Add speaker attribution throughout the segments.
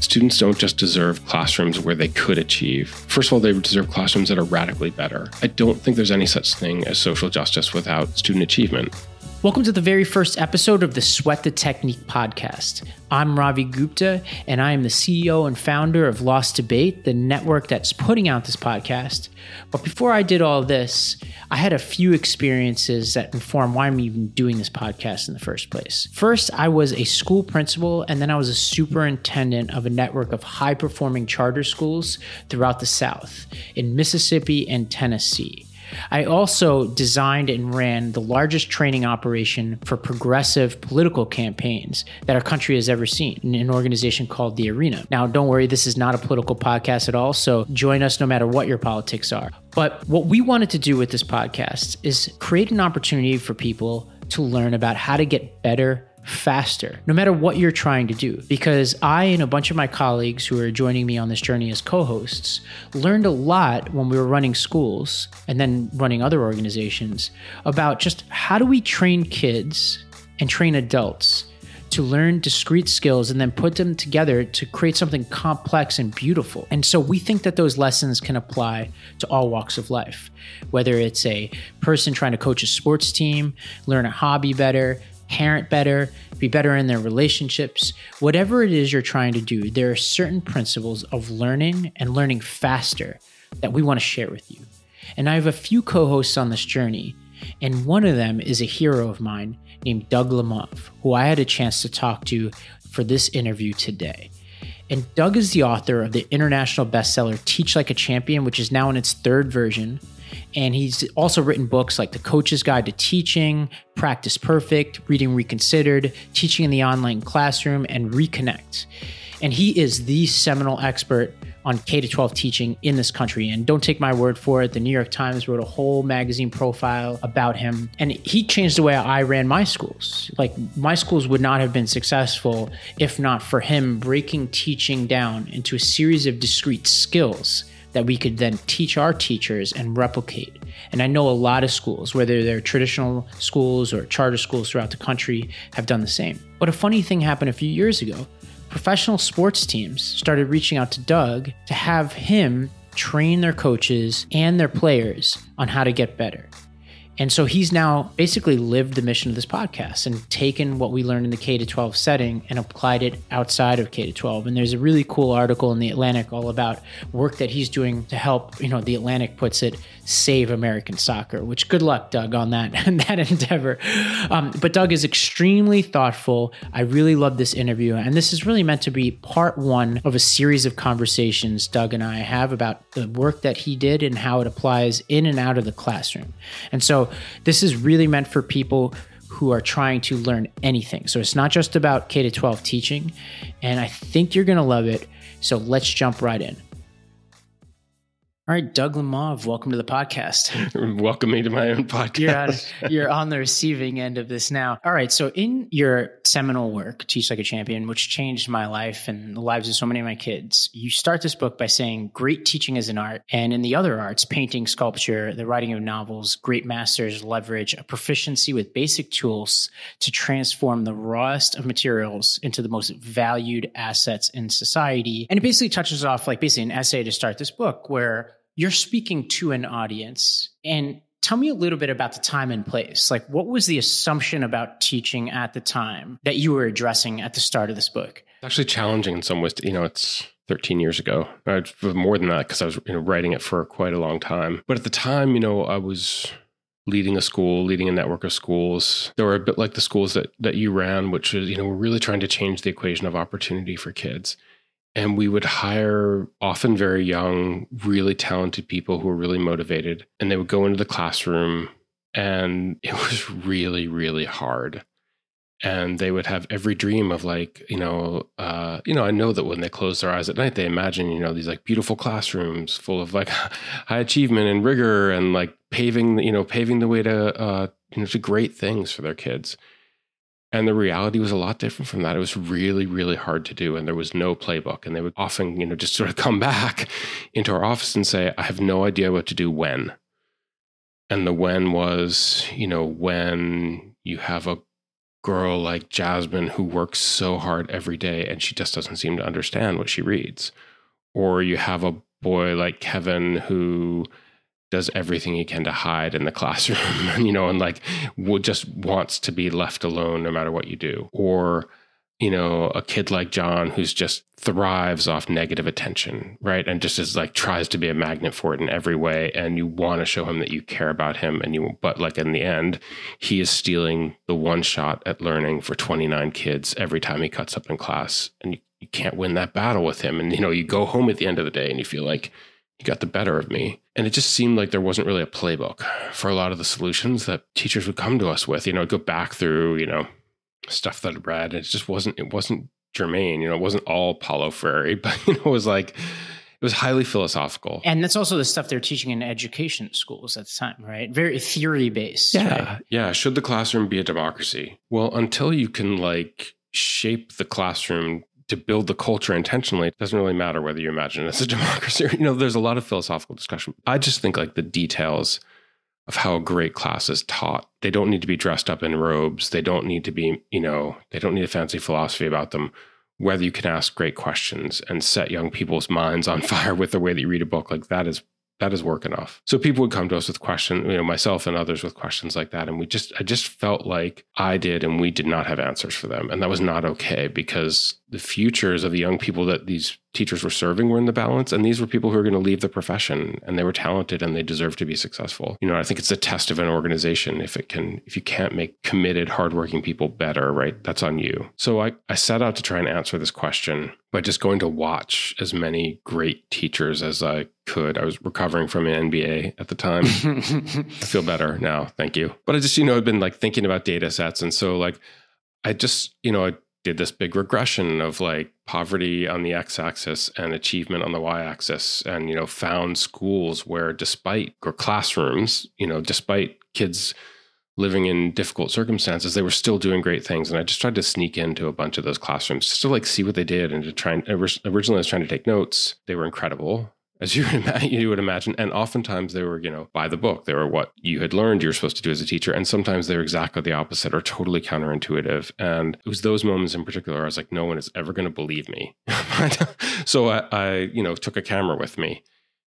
Speaker 1: Students don't just deserve classrooms where they could achieve. First of all, they deserve classrooms that are radically better. I don't think there's any such thing as social justice without student achievement.
Speaker 2: Welcome to the very first episode of the Sweat the Technique podcast. I'm Ravi Gupta, and I am the CEO and founder of Lost Debate, the network that's putting out this podcast. But before I did all this, I had a few experiences that inform why I'm even doing this podcast in the first place. First, I was a school principal, and then I was a superintendent of a network of high performing charter schools throughout the South in Mississippi and Tennessee. I also designed and ran the largest training operation for progressive political campaigns that our country has ever seen in an organization called The Arena. Now, don't worry, this is not a political podcast at all, so join us no matter what your politics are. But what we wanted to do with this podcast is create an opportunity for people to learn about how to get better faster, no matter what you're trying to do. Because I and a bunch of my colleagues who are joining me on this journey as co hosts learned a lot when we were running schools and then running other organizations about just how do we train kids and train adults to learn discrete skills and then put them together to create something complex and beautiful. And so we think that those lessons can apply to all walks of life, whether it's a person trying to coach a sports team, learn a hobby better, parent better, be better in their relationships, whatever it is you're trying to do, there are certain principles of learning and learning faster that we want to share with you. And I have a few co hosts on this journey, and one of them is a hero of mine named Doug Lemov, who I had a chance to talk to for this interview today. And Doug is the author of the international bestseller Teach Like a Champion, which is now in its third version. And he's also written books like The Coach's Guide to Teaching, Practice Perfect, Reading Reconsidered, Teaching in the Online Classroom, and Reconnect. And he is the seminal expert on K 12 teaching in this country. And don't take my word for it. The New York Times wrote a whole magazine profile about him. And he changed the way I ran my schools. Like, my schools would not have been successful if not for him breaking teaching down into a series of discrete skills that we could then teach our teachers and replicate. And I know a lot of schools, whether they're traditional schools or charter schools throughout the country, have done the same. But a funny thing happened a few years ago. Professional sports teams started reaching out to Doug to have him train their coaches and their players on how to get better. And so he's now basically lived the mission of this podcast and taken what we learned in the K to 12 setting and applied it outside of K to 12. And there's a really cool article in the Atlantic all about work that he's doing to help, you know, the Atlantic puts it, save American soccer, which good luck, Doug, on that, that endeavor. Um, but Doug is extremely thoughtful. I really love this interview. And this is really meant to be part one of a series of conversations Doug and I have about the work that he did and how it applies in and out of the classroom. And so this is really meant for people who are trying to learn anything. So it's not just about K to 12 teaching, and I think you're going to love it. So let's jump right in. All right, Doug Lemov, welcome to the podcast.
Speaker 1: welcome me to my own podcast.
Speaker 2: You're, you're on the receiving end of this now. All right, so in your seminal work, Teach Like a Champion, which changed my life and the lives of so many of my kids, you start this book by saying great teaching is an art. And in the other arts, painting, sculpture, the writing of novels, great masters leverage a proficiency with basic tools to transform the rawest of materials into the most valued assets in society. And it basically touches off like basically an essay to start this book where you're speaking to an audience. And tell me a little bit about the time and place. Like what was the assumption about teaching at the time that you were addressing at the start of this book?
Speaker 1: It's actually challenging in some ways. You know it's 13 years ago. Uh, more than that because i was you know writing it for quite a long time. But at the time you know i was leading a school, leading a network of schools. They were a bit like the schools that that you ran, which is, you know, we're really trying to change the equation of opportunity for kids and we would hire often very young, really talented people who were really motivated. And they would go into the classroom, and it was really, really hard. And they would have every dream of like, you know, uh, you know, I know that when they close their eyes at night, they imagine, you know, these like beautiful classrooms full of like high achievement and rigor and like paving, you know, paving the way to, uh, you know, to great things for their kids. And the reality was a lot different from that. It was really, really hard to do. And there was no playbook. And they would often, you know, just sort of come back into our office and say, I have no idea what to do when. And the when was, you know, when you have a girl like Jasmine who works so hard every day and she just doesn't seem to understand what she reads. Or you have a boy like Kevin who does everything he can to hide in the classroom, you know, and like just wants to be left alone no matter what you do. Or you know, a kid like John who's just thrives off negative attention, right? And just is like tries to be a magnet for it in every way. And you want to show him that you care about him. And you, but like in the end, he is stealing the one shot at learning for 29 kids every time he cuts up in class. And you, you can't win that battle with him. And, you know, you go home at the end of the day and you feel like, you got the better of me. And it just seemed like there wasn't really a playbook for a lot of the solutions that teachers would come to us with. You know, go back through, you know, stuff that I read. And It just wasn't it wasn't germane. You know, it wasn't all Paulo Freire, but you know, it was like it was highly philosophical.
Speaker 2: And that's also the stuff they're teaching in education schools at the time, right? Very theory based.
Speaker 1: Yeah.
Speaker 2: Right?
Speaker 1: Yeah. Should the classroom be a democracy? Well, until you can like shape the classroom to build the culture intentionally, it doesn't really matter whether you imagine it as a democracy or, you know, there's a lot of philosophical discussion. I just think like the details of how a great class is taught. They don't need to be dressed up in robes. They don't need to be, you know, they don't need a fancy philosophy about them. Whether you can ask great questions and set young people's minds on fire with the way that you read a book, like that is that is work enough. So people would come to us with questions, you know, myself and others with questions like that. And we just, I just felt like I did and we did not have answers for them. And that was not okay because the futures of the young people that these teachers were serving were in the balance. And these were people who are going to leave the profession and they were talented and they deserve to be successful. You know, I think it's a test of an organization. If it can, if you can't make committed, hardworking people better, right? That's on you. So I, I set out to try and answer this question by just going to watch as many great teachers as I could. I was recovering from an MBA at the time. I feel better now. Thank you. But I just, you know, I've been like thinking about data sets. And so like I just, you know, I did this big regression of like poverty on the x-axis and achievement on the y-axis and you know found schools where despite or classrooms you know despite kids living in difficult circumstances they were still doing great things and i just tried to sneak into a bunch of those classrooms just to like see what they did and to try and originally i was trying to take notes they were incredible as you would, you would imagine. And oftentimes they were, you know, by the book. They were what you had learned you were supposed to do as a teacher. And sometimes they're exactly the opposite or totally counterintuitive. And it was those moments in particular, I was like, no one is ever going to believe me. so I, I, you know, took a camera with me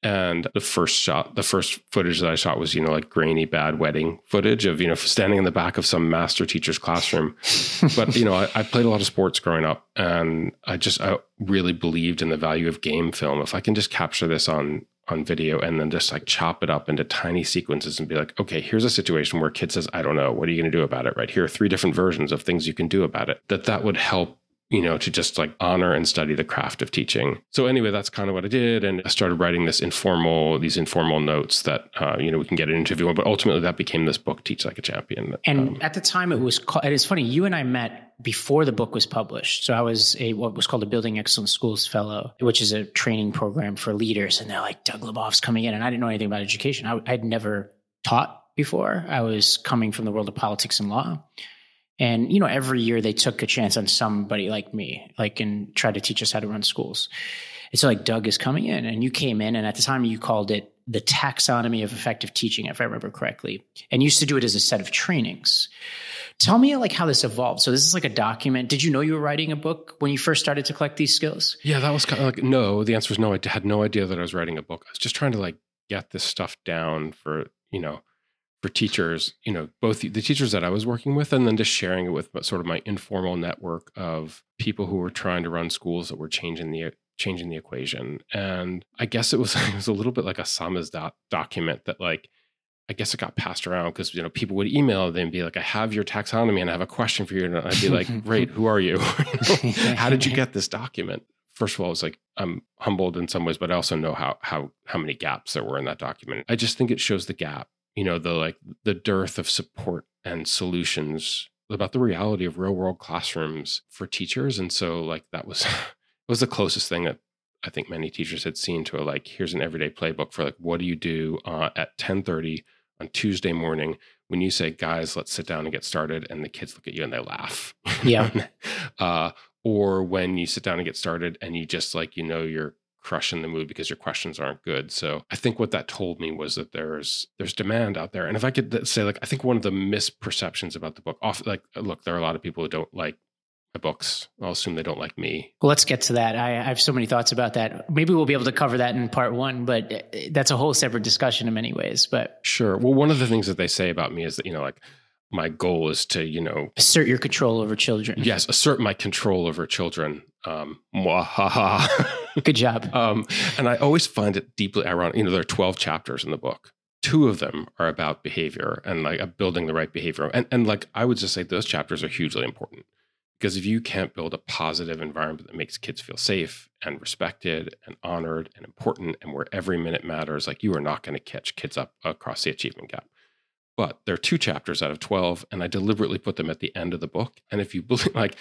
Speaker 1: and the first shot, the first footage that I shot was, you know, like grainy, bad wedding footage of, you know, standing in the back of some master teacher's classroom. but, you know, I, I, played a lot of sports growing up and I just, I really believed in the value of game film. If I can just capture this on, on video and then just like chop it up into tiny sequences and be like, okay, here's a situation where a kid says, I don't know, what are you going to do about it? Right here are three different versions of things you can do about it. That that would help you know, to just like honor and study the craft of teaching. So anyway, that's kind of what I did, and I started writing this informal, these informal notes that uh, you know we can get into if you want. But ultimately, that became this book, Teach Like a Champion.
Speaker 2: And um, at the time, it was called, it is funny. You and I met before the book was published. So I was a what was called a Building Excellent Schools Fellow, which is a training program for leaders. And they're like, Doug Lemov's coming in, and I didn't know anything about education. I, I'd never taught before. I was coming from the world of politics and law. And, you know, every year they took a chance on somebody like me, like, and tried to teach us how to run schools. It's so like Doug is coming in and you came in and at the time you called it the taxonomy of effective teaching, if I remember correctly, and used to do it as a set of trainings. Tell me like how this evolved. So this is like a document. Did you know you were writing a book when you first started to collect these skills?
Speaker 1: Yeah, that was kind of like, no, the answer was no. I had no idea that I was writing a book. I was just trying to like get this stuff down for, you know, for teachers, you know, both the teachers that I was working with and then just sharing it with sort of my informal network of people who were trying to run schools that were changing the changing the equation. And I guess it was it was a little bit like a samizdat document that like I guess it got passed around because you know people would email them and be like, "I have your taxonomy and I have a question for you," and I'd be like, "Great, who are you? how did you get this document?" First of all, I was like I'm humbled in some ways, but I also know how how how many gaps there were in that document. I just think it shows the gap you know the like the dearth of support and solutions about the reality of real world classrooms for teachers. And so like that was it was the closest thing that i think many teachers had seen to a like here's an everyday playbook for like what do you do uh, at 10.30 on tuesday morning when you say guys let's sit down and get started and the kids look at you and they laugh.
Speaker 2: Yeah.
Speaker 1: Uh, or when you sit down and get started and you just like you know you're crushing the mood because your questions aren't good. So I think what that told me was that there's there's demand out there. And if I could say like I think one of the misperceptions about the book, off like look, there are a lot of people who don't like my books. I'll assume they don't like me.
Speaker 2: Well, let's get to that. I, I have so many thoughts about that. Maybe we'll be able to cover that in part one, but uh, that's a whole separate discussion in many ways. But
Speaker 1: sure. Well, one of the things that they say about me is that you know like my goal is to you know
Speaker 2: assert your control over children.
Speaker 1: Yes, assert my control over children. Um,
Speaker 2: Good job.
Speaker 1: um, and I always find it deeply ironic. You know, there are twelve chapters in the book. Two of them are about behavior and like building the right behavior. And and like I would just say those chapters are hugely important because if you can't build a positive environment that makes kids feel safe and respected and honored and important and where every minute matters, like you are not going to catch kids up across the achievement gap. But there are two chapters out of 12, and I deliberately put them at the end of the book. And if you believe, like,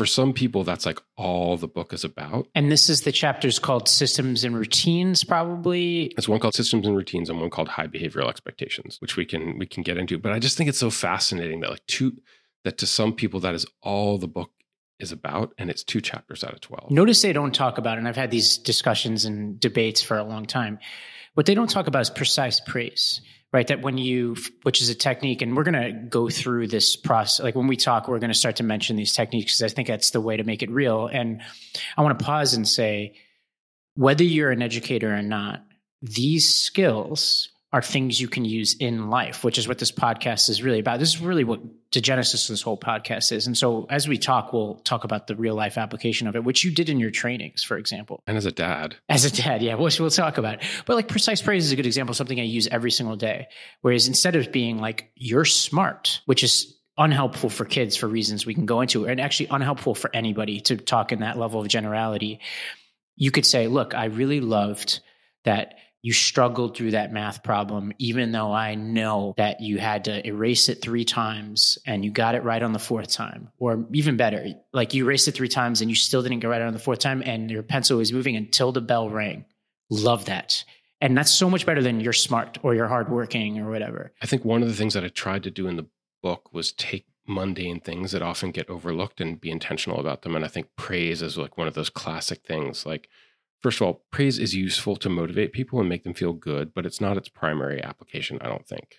Speaker 1: for some people, that's like all the book is about.
Speaker 2: And this is the chapters called Systems and Routines, probably.
Speaker 1: it's one called Systems and Routines and one called High Behavioral Expectations, which we can we can get into. But I just think it's so fascinating that like two that to some people that is all the book is about and it's two chapters out of 12
Speaker 2: notice they don't talk about and i've had these discussions and debates for a long time what they don't talk about is precise praise right that when you which is a technique and we're going to go through this process like when we talk we're going to start to mention these techniques because i think that's the way to make it real. And i want to pause and say whether you're an educator or not these skills are things you can use in life, which is what this podcast is really about. This is really what the genesis of this whole podcast is. And so as we talk, we'll talk about the real life application of it, which you did in your trainings, for example.
Speaker 1: And as a dad.
Speaker 2: As a dad, yeah, we'll, we'll talk about it. But like precise praise is a good example, something I use every single day. Whereas instead of being like, you're smart, which is unhelpful for kids for reasons we can go into, and actually unhelpful for anybody to talk in that level of generality, you could say, look, I really loved that you struggled through that math problem, even though I know that you had to erase it three times and you got it right on the fourth time. Or even better, like you erased it three times and you still didn't get right on the fourth time and your pencil was moving until the bell rang. Love that. And that's so much better than you're smart or you're hardworking or whatever.
Speaker 1: I think one of the things that I tried to do in the book was take mundane things that often get overlooked and be intentional about them. And I think praise is like one of those classic things. Like, First of all, praise is useful to motivate people and make them feel good, but it's not its primary application, I don't think.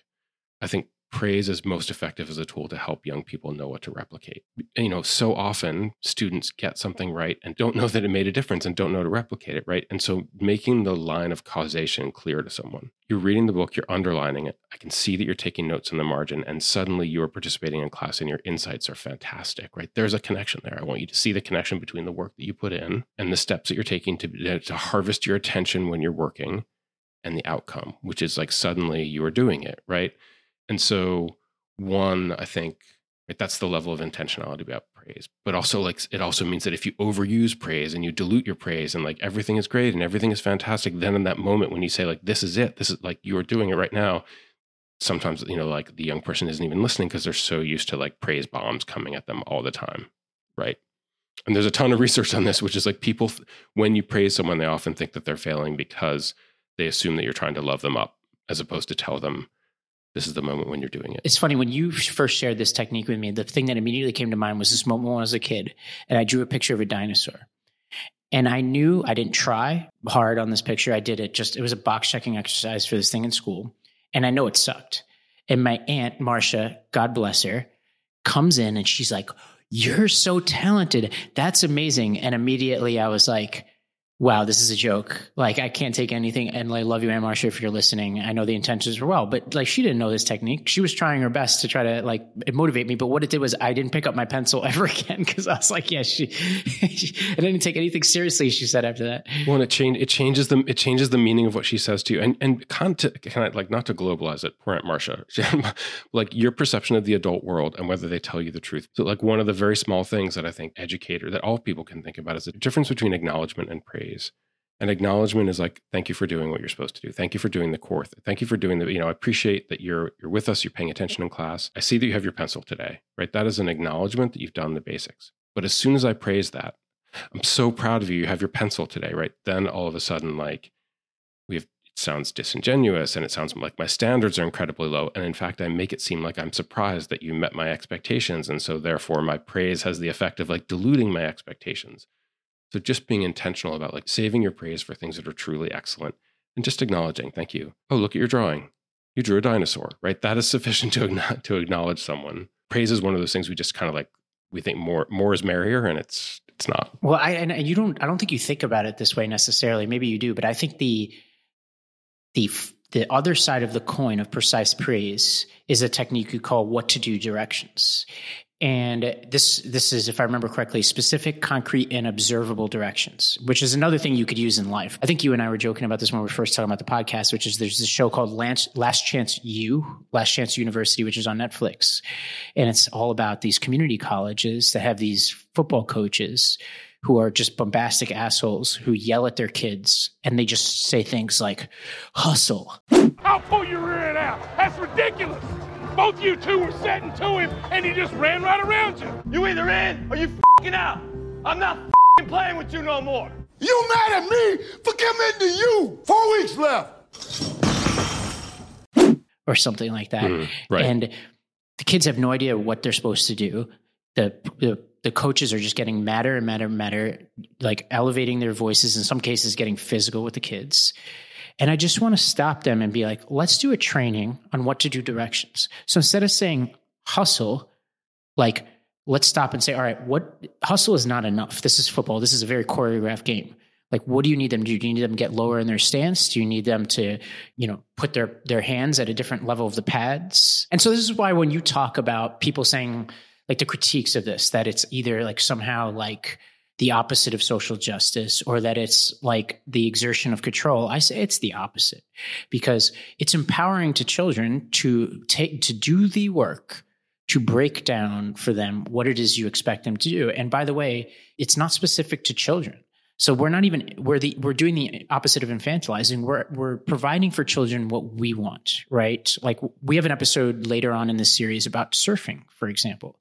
Speaker 1: I think praise is most effective as a tool to help young people know what to replicate. You know, so often students get something right and don't know that it made a difference and don't know to replicate it, right? And so making the line of causation clear to someone. You're reading the book, you're underlining it. I can see that you're taking notes in the margin and suddenly you are participating in class and your insights are fantastic, right? There's a connection there. I want you to see the connection between the work that you put in and the steps that you're taking to, to harvest your attention when you're working and the outcome, which is like suddenly you are doing it, right? And so, one, I think right, that's the level of intentionality about praise. But also, like, it also means that if you overuse praise and you dilute your praise and like everything is great and everything is fantastic, then in that moment when you say, like, this is it, this is like you're doing it right now, sometimes, you know, like the young person isn't even listening because they're so used to like praise bombs coming at them all the time. Right. And there's a ton of research on this, which is like people, when you praise someone, they often think that they're failing because they assume that you're trying to love them up as opposed to tell them this is the moment when you're doing it.
Speaker 2: It's funny when you first shared this technique with me, the thing that immediately came to mind was this moment when I was a kid and I drew a picture of a dinosaur. And I knew I didn't try hard on this picture. I did it just, it was a box checking exercise for this thing in school. And I know it sucked. And my aunt, Marcia, God bless her, comes in and she's like, You're so talented. That's amazing. And immediately I was like, wow, this is a joke. Like, I can't take anything. And I love you, Anne Marcia, if you're listening. I know the intentions were well, but like, she didn't know this technique. She was trying her best to try to like motivate me. But what it did was I didn't pick up my pencil ever again because I was like, yeah, she, I didn't take anything seriously. She said after that.
Speaker 1: Well, and it change it changes the it changes the meaning of what she says to you, and and kind of, like not to globalize it. Poor Aunt Marcia, like your perception of the adult world and whether they tell you the truth. So, like one of the very small things that I think educator that all people can think about is the difference between acknowledgement and praise And acknowledgement is like, thank you for doing what you're supposed to do. Thank you for doing the core. Thank you for doing the, you know, I appreciate that you're you're with us, you're paying attention in class. I see that you have your pencil today, right? That is an acknowledgement that you've done the basics. But as soon as I praise that, I'm so proud of you, you have your pencil today, right? Then all of a sudden, like we have it sounds disingenuous and it sounds like my standards are incredibly low. And in fact, I make it seem like I'm surprised that you met my expectations. And so therefore my praise has the effect of like diluting my expectations. So just being intentional about like saving your praise for things that are truly excellent and just acknowledging, thank you. Oh, look at your drawing. You drew a dinosaur, right? That is sufficient to, to acknowledge someone. Praise is one of those things we just kind of like, we think more, more is merrier and it's, it's not.
Speaker 2: Well, I, and you don't, I don't think you think about it this way necessarily. Maybe you do, but I think the, the, the other side of the coin of precise praise is a technique you call what to do directions. And this this is, if I remember correctly, specific, concrete, and observable directions, which is another thing you could use in life. I think you and I were joking about this when we were first talking about the podcast, which is there's this show called Last, Chance U, Last Chance University, which is on Netflix, and it's all about these community colleges that have these football coaches who are just bombastic assholes who yell at their kids and they just say things like hustle.
Speaker 3: I'll pull your end out. That's ridiculous. Both you two were setting to him, and he just ran right around you.
Speaker 4: You either in or you fing out. I'm not fing playing with you no more.
Speaker 5: You mad at me for coming to you? Four weeks left.
Speaker 2: Or something like that.
Speaker 1: Mm, right.
Speaker 2: And the kids have no idea what they're supposed to do. The, the the coaches are just getting madder and madder and madder, like elevating their voices, in some cases getting physical with the kids. And I just want to stop them and be like, let's do a training on what to do directions. So instead of saying hustle, like, let's stop and say, all right, what hustle is not enough. This is football. This is a very choreographed game. Like, what do you need them to do? Do you need them to get lower in their stance? Do you need them to, you know, put their their hands at a different level of the pads? And so this is why when you talk about people saying like the critiques of this, that it's either like somehow like the opposite of social justice or that it's like the exertion of control i say it's the opposite because it's empowering to children to take to do the work to break down for them what it is you expect them to do and by the way it's not specific to children so we're not even we're the we're doing the opposite of infantilizing. We're we're providing for children what we want, right? Like we have an episode later on in this series about surfing, for example.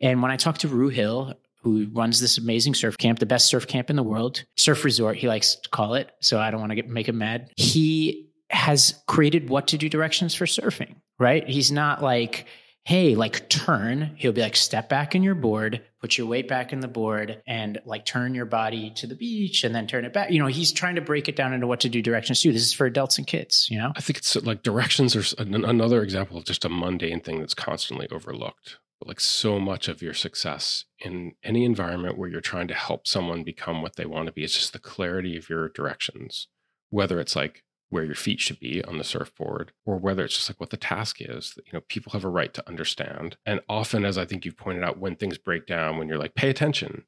Speaker 2: And when I talked to Rue Hill, who runs this amazing surf camp, the best surf camp in the world, surf resort, he likes to call it. So I don't want to get, make him mad. He has created what to do directions for surfing, right? He's not like, hey, like turn. He'll be like, step back in your board, put your weight back in the board, and like turn your body to the beach and then turn it back. You know, he's trying to break it down into what to do directions too. This is for adults and kids, you know?
Speaker 1: I think it's like directions are another example of just a mundane thing that's constantly overlooked. Like so much of your success in any environment where you're trying to help someone become what they want to be, it's just the clarity of your directions, whether it's like where your feet should be on the surfboard or whether it's just like what the task is you know people have a right to understand. And often as i think you've pointed out when things break down when you're like pay attention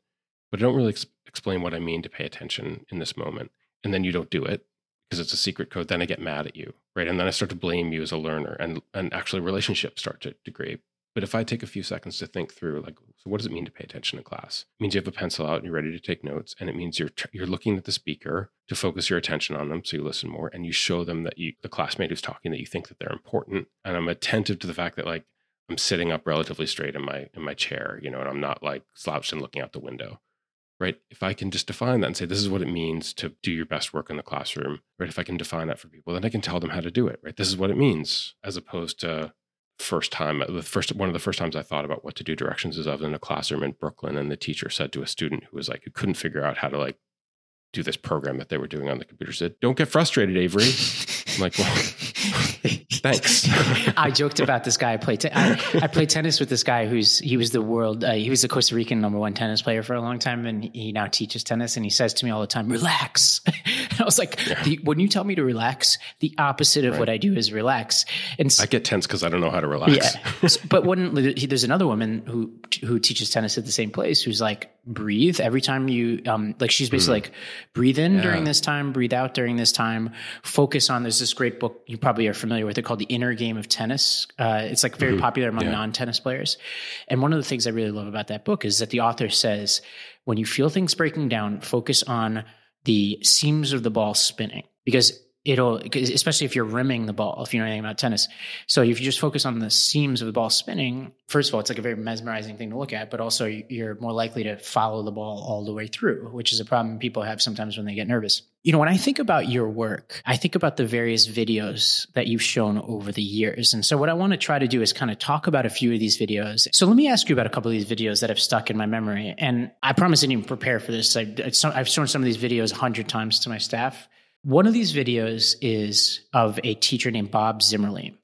Speaker 1: but i don't really ex- explain what i mean to pay attention in this moment and then you don't do it because it's a secret code then i get mad at you right? And then i start to blame you as a learner and and actually relationships start to degrade but if I take a few seconds to think through, like, so what does it mean to pay attention in class? It means you have a pencil out and you're ready to take notes, and it means you're you're looking at the speaker to focus your attention on them, so you listen more, and you show them that you, the classmate who's talking, that you think that they're important. And I'm attentive to the fact that like I'm sitting up relatively straight in my in my chair, you know, and I'm not like slouched and looking out the window. Right. If I can just define that and say this is what it means to do your best work in the classroom, right? If I can define that for people, then I can tell them how to do it. Right. This is what it means, as opposed to first time the first one of the first times I thought about what to do directions is I was in a classroom in Brooklyn and the teacher said to a student who was like who couldn't figure out how to like do this program that they were doing on the computer said, Don't get frustrated, Avery. I'm like, well, thanks.
Speaker 2: I joked about this guy. I played, te- I, I, played tennis with this guy who's, he was the world, uh, he was the Costa Rican number one tennis player for a long time. And he now teaches tennis. And he says to me all the time, relax. I was like, yeah. the, when you tell me to relax, the opposite of right. what I do is relax. And
Speaker 1: I get tense because I don't know how to relax.
Speaker 2: Yeah. but when there's another woman who, who teaches tennis at the same place who's like, breathe every time you, um, like she's basically mm. like, breathe in yeah. during this time, breathe out during this time, focus on, there's this great book you probably are familiar with it called The Inner Game of Tennis. Uh, it's like very mm-hmm. popular among yeah. non tennis players. And one of the things I really love about that book is that the author says, when you feel things breaking down, focus on the seams of the ball spinning. Because it'll, especially if you're rimming the ball, if you know anything about tennis. So if you just focus on the seams of the ball spinning, first of all, it's like a very mesmerizing thing to look at, but also you're more likely to follow the ball all the way through, which is a problem people have sometimes when they get nervous. You know, when I think about your work, I think about the various videos that you've shown over the years. And so what I want to try to do is kind of talk about a few of these videos. So let me ask you about a couple of these videos that have stuck in my memory. And I promise I didn't even prepare for this. I've shown some of these videos a hundred times to my staff. One of these videos is of a teacher named Bob Zimmerli.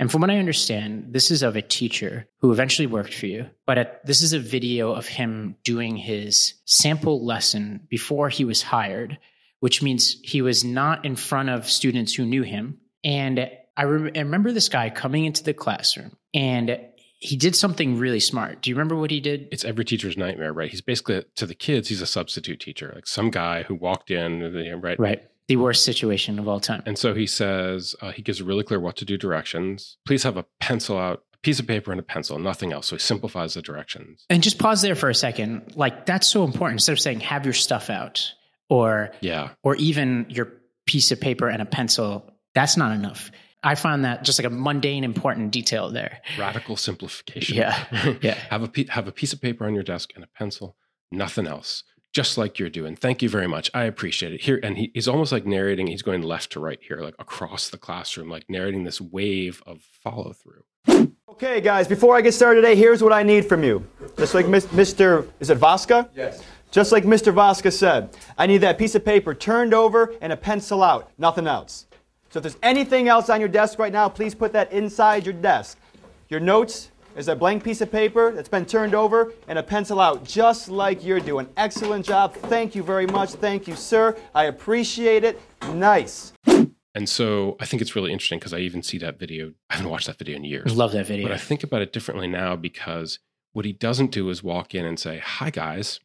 Speaker 2: And from what I understand, this is of a teacher who eventually worked for you. But at, this is a video of him doing his sample lesson before he was hired, which means he was not in front of students who knew him. And I, re- I remember this guy coming into the classroom and he did something really smart. Do you remember what he did?
Speaker 1: It's every teacher's nightmare, right? He's basically to the kids, he's a substitute teacher, like some guy who walked in, right?
Speaker 2: Right the worst situation of all time.
Speaker 1: And so he says, uh, he gives really clear what to do directions. Please have a pencil out, a piece of paper and a pencil, nothing else. So he simplifies the directions.
Speaker 2: And just pause there for a second. Like that's so important. Instead of saying have your stuff out or
Speaker 1: yeah,
Speaker 2: or even your piece of paper and a pencil, that's not enough. I found that just like a mundane, important detail there.
Speaker 1: Radical simplification.
Speaker 2: Yeah, yeah.
Speaker 1: have a have a piece of paper on your desk and a pencil, nothing else just like you're doing. Thank you very much. I appreciate it. Here, and he, he's almost like narrating, he's going left to right here, like across the classroom, like narrating this wave of follow through.
Speaker 6: Okay, guys, before I get started today, here's what I need from you. Just like Mr. Is it Vaska?
Speaker 7: Yes.
Speaker 6: Just like Mr. Vaska said, I need that piece of paper turned over and a pencil out, nothing else. So if there's anything else on your desk right now, please put that inside your desk. Your notes, there's a blank piece of paper that's been turned over and a pencil out, just like you're doing. Excellent job. Thank you very much. Thank you, sir. I appreciate it. Nice.
Speaker 1: And so I think it's really interesting because I even see that video. I haven't watched that video in years.
Speaker 2: Love that video.
Speaker 1: But I think about it differently now because what he doesn't do is walk in and say, Hi, guys,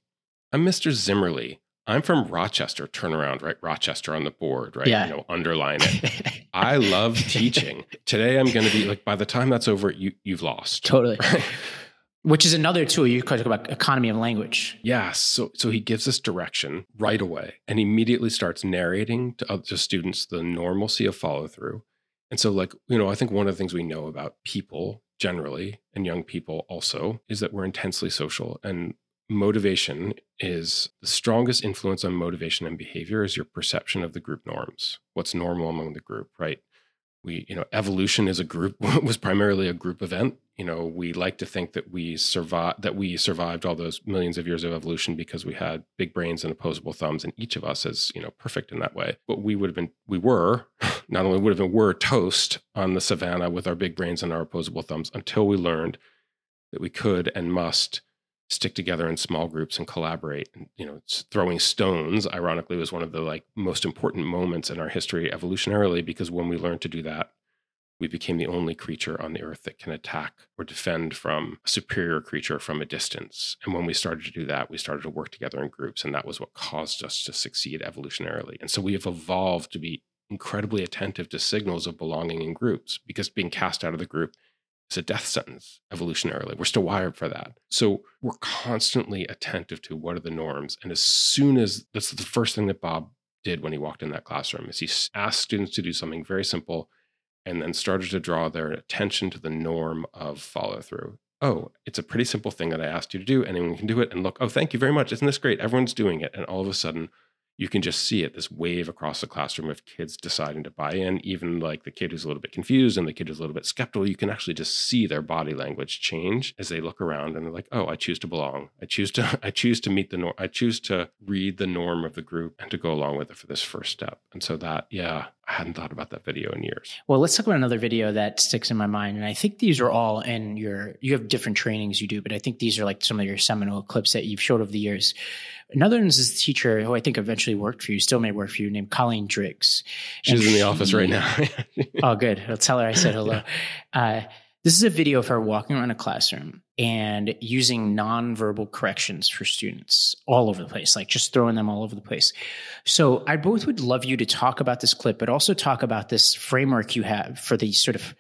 Speaker 1: I'm Mr. Zimmerli. I'm from Rochester. Turn around, right? Rochester on the board, right?
Speaker 2: Yeah.
Speaker 1: You know, underline it. I love teaching. Today I'm going to be like, by the time that's over, you, you've lost.
Speaker 2: Totally. Which is another tool you could talk about economy of language.
Speaker 1: Yeah. So, so he gives us direction right away and immediately starts narrating to, to students the normalcy of follow through. And so, like, you know, I think one of the things we know about people generally and young people also is that we're intensely social and motivation is the strongest influence on motivation and behavior is your perception of the group norms what's normal among the group right? We you know evolution is a group was primarily a group event. You know we like to think that we survived that we survived all those millions of years of evolution because we had big brains and opposable thumbs and each of us is you know perfect in that way. But we would have been we were not only would have been were toast on the savannah with our big brains and our opposable thumbs until we learned that we could and must stick together in small groups and collaborate and you know throwing stones ironically was one of the like most important moments in our history evolutionarily because when we learned to do that we became the only creature on the earth that can attack or defend from a superior creature from a distance. And when we started to do that we started to work together in groups and that was what caused us to succeed evolutionarily. And so we have evolved to be incredibly attentive to signals of belonging in groups because being cast out of the group it's a death sentence evolutionarily. We're still wired for that. So we're constantly attentive to what are the norms. And as soon as that's the first thing that Bob did when he walked in that classroom is he asked students to do something very simple and then started to draw their attention to the norm of follow through. Oh, it's a pretty simple thing that I asked you to do. Anyone can do it. And look, oh, thank you very much. Isn't this great? Everyone's doing it. And all of a sudden, you can just see it this wave across the classroom of kids deciding to buy in even like the kid who's a little bit confused and the kid who's a little bit skeptical you can actually just see their body language change as they look around and they're like oh i choose to belong i choose to i choose to meet the norm i choose to read the norm of the group and to go along with it for this first step and so that yeah I hadn't thought about that video in years.
Speaker 2: Well, let's talk about another video that sticks in my mind. And I think these are all in your, you have different trainings you do, but I think these are like some of your seminal clips that you've showed over the years. Another one is this teacher who I think eventually worked for you, still may work for you, named Colleen Driggs.
Speaker 1: She's and in the office right now.
Speaker 2: oh, good. I'll tell her I said hello. Uh, this is a video of her walking around a classroom and using nonverbal corrections for students all over the place, like just throwing them all over the place. So I both would love you to talk about this clip, but also talk about this framework you have for the sort of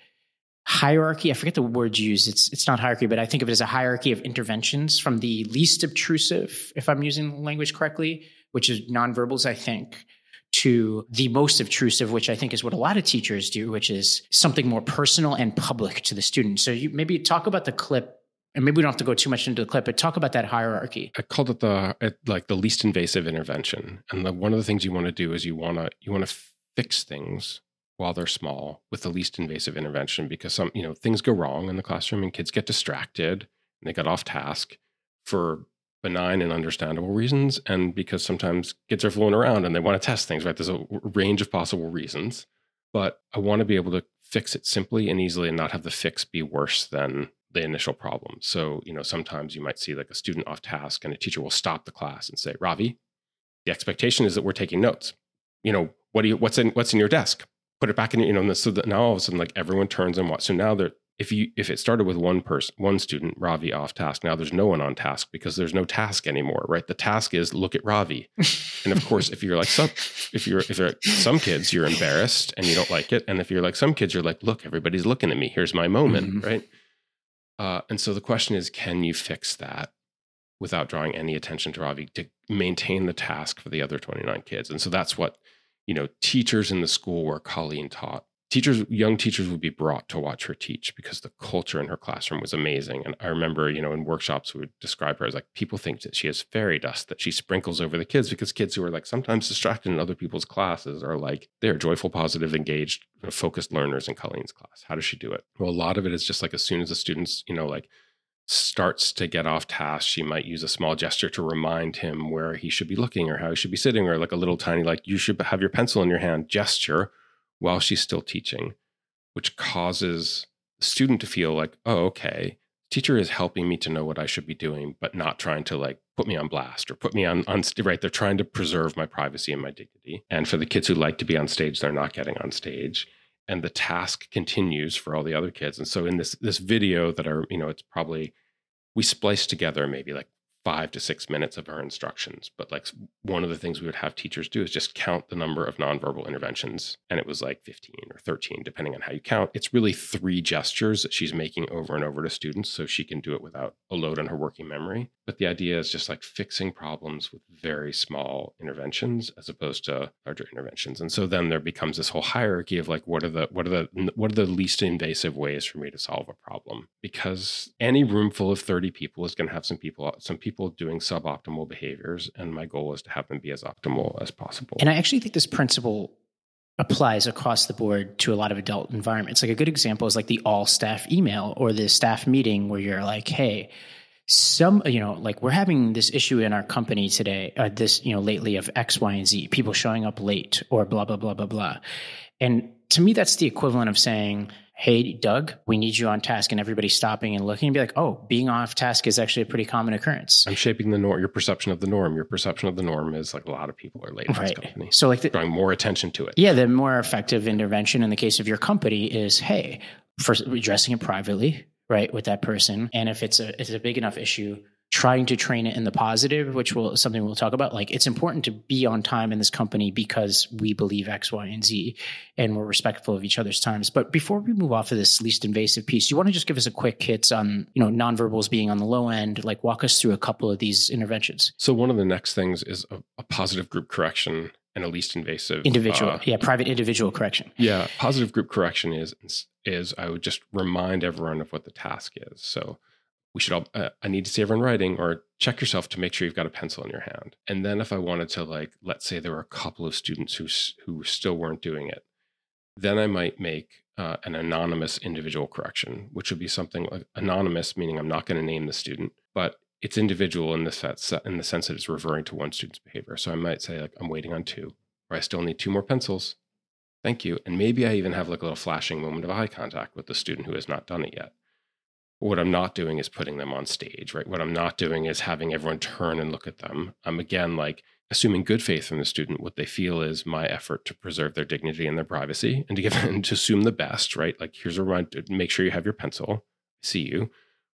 Speaker 2: hierarchy. I forget the words used. It's it's not hierarchy, but I think of it as a hierarchy of interventions from the least obtrusive, if I'm using language correctly, which is nonverbals, I think, to the most obtrusive, which I think is what a lot of teachers do, which is something more personal and public to the student. So you maybe talk about the clip and maybe we don't have to go too much into the clip, but talk about that hierarchy.
Speaker 1: I called it the like the least invasive intervention. And the, one of the things you want to do is you want to you want to fix things while they're small with the least invasive intervention because some you know things go wrong in the classroom and kids get distracted and they get off task for benign and understandable reasons and because sometimes kids are fooling around and they want to test things right? There's a range of possible reasons but i want to be able to fix it simply and easily and not have the fix be worse than the initial problem. So you know sometimes you might see like a student off task and a teacher will stop the class and say ravi the expectation is that we're taking notes. You know what do you what's in what's in your desk put it back in you know so that now all of a sudden like everyone turns and what so now they're if you if it started with one person one student ravi off task now there's no one on task because there's no task anymore right? The task is look at ravi. And of course if you're like some if you're if you're some kids you're embarrassed and you don't like it. And if you're like some kids you're like look everybody's looking at me. Here's my moment
Speaker 2: Mhm.
Speaker 1: right? Uh, and so the question is can you fix that without drawing any attention to ravi to maintain the task for the other 29 kids? And so that's what you know teachers in the school where colleen taught teachers young teachers would be brought to watch her teach because the culture in her classroom was amazing. And i remember you know in workshops we would describe her as like people think that she has fairy dust that she sprinkles over the kids because kids who are like sometimes distracted in other people's classes are like they're joyful positive engaged focused learners in colleen's class. How does she do it? Well a lot of it is just like as soon as the students you know like starts to get off task, she might use a small gesture to remind him where he should be looking or how he should be sitting, or like a little tiny, like, you should have your pencil in your hand gesture while she's still teaching, which causes the student to feel like, oh, okay, teacher is helping me to know what I should be doing, but not trying to like put me on blast or put me on, on right. They're trying to preserve my privacy and my dignity. And for the kids who like to be on stage, they're not getting on stage and the task continues for all the other kids. And so in this this video that are, you know, it's probably we spliced together maybe like five to six minutes of our instructions. But like one of the things we would have teachers do is just count the number of nonverbal interventions. And it was like 15 or 13, depending on how you count. It's really three gestures that she's making over and over to students so she can do it without a load on her working memory. But the idea is just like fixing problems with very small interventions as opposed to larger interventions. And so then there becomes this whole hierarchy of like what are the what are the what are the least invasive ways for me to solve a problem? Because any room full of 30 people is going to have some people some people doing suboptimal behaviors and my goal is to have them be as optimal as possible.
Speaker 2: And I actually think this principle applies across the board to a lot of adult environments. Like a good example is like the all staff email or the staff meeting where you're like, hey, some, you know, like we're having this issue in our company today, uh, this, you know, lately of X, Y, and Z, people showing up late or blah, blah, blah, blah, blah. And to me, that's the equivalent of saying, Hey, Doug, we need you on task, and everybody stopping and looking and be like, Oh, being off task is actually a pretty common occurrence.
Speaker 1: I'm shaping the norm, your perception of the norm. Your perception of the norm is like a lot of people are late in this
Speaker 2: Right.
Speaker 1: company.
Speaker 2: So, like, the,
Speaker 1: Drawing more attention to it.
Speaker 2: Yeah, the more effective intervention in the case of your company is, hey, first addressing it privately, right, with that person, and if it's a it's a big enough issue, trying to train it in the positive, which will something we'll talk about. Like it's important to be on time in this company because we believe X, Y, and Z, and we're respectful of each other's times. But before we move off of this least invasive piece, you want to just give us a quick hits on you know nonverbals being on the low end, like walk us through a couple of these interventions.
Speaker 1: So one of the next things is a, a positive group correction and a least invasive
Speaker 2: Individual,
Speaker 1: uh,
Speaker 2: yeah, private individual correction.
Speaker 1: Yeah, positive group correction is is I would just remind everyone of what the task is. So we should all uh, I need to see everyone writing or check yourself to make sure you've got a pencil in your hand. And then if I wanted to like let's say there were a couple of students who who still weren't doing it, then I might make uh, an anonymous individual correction, which would be something like anonymous, meaning I'm not going to name the student, but it's individual in the sense in the sense that it's referring to one student's behavior. So I might say like I'm waiting on two, or I still need two more pencils. Thank you. And maybe I even have like a little flashing moment of eye contact with the student who has not done it yet. What I'm not doing is putting them on stage, right? What I'm not doing is having everyone turn and look at them. I'm again like assuming good faith from the student. What they feel is my effort to preserve their dignity and their privacy and to give and to assume the best, right? Like here's a reminder, make sure you have your pencil. See you,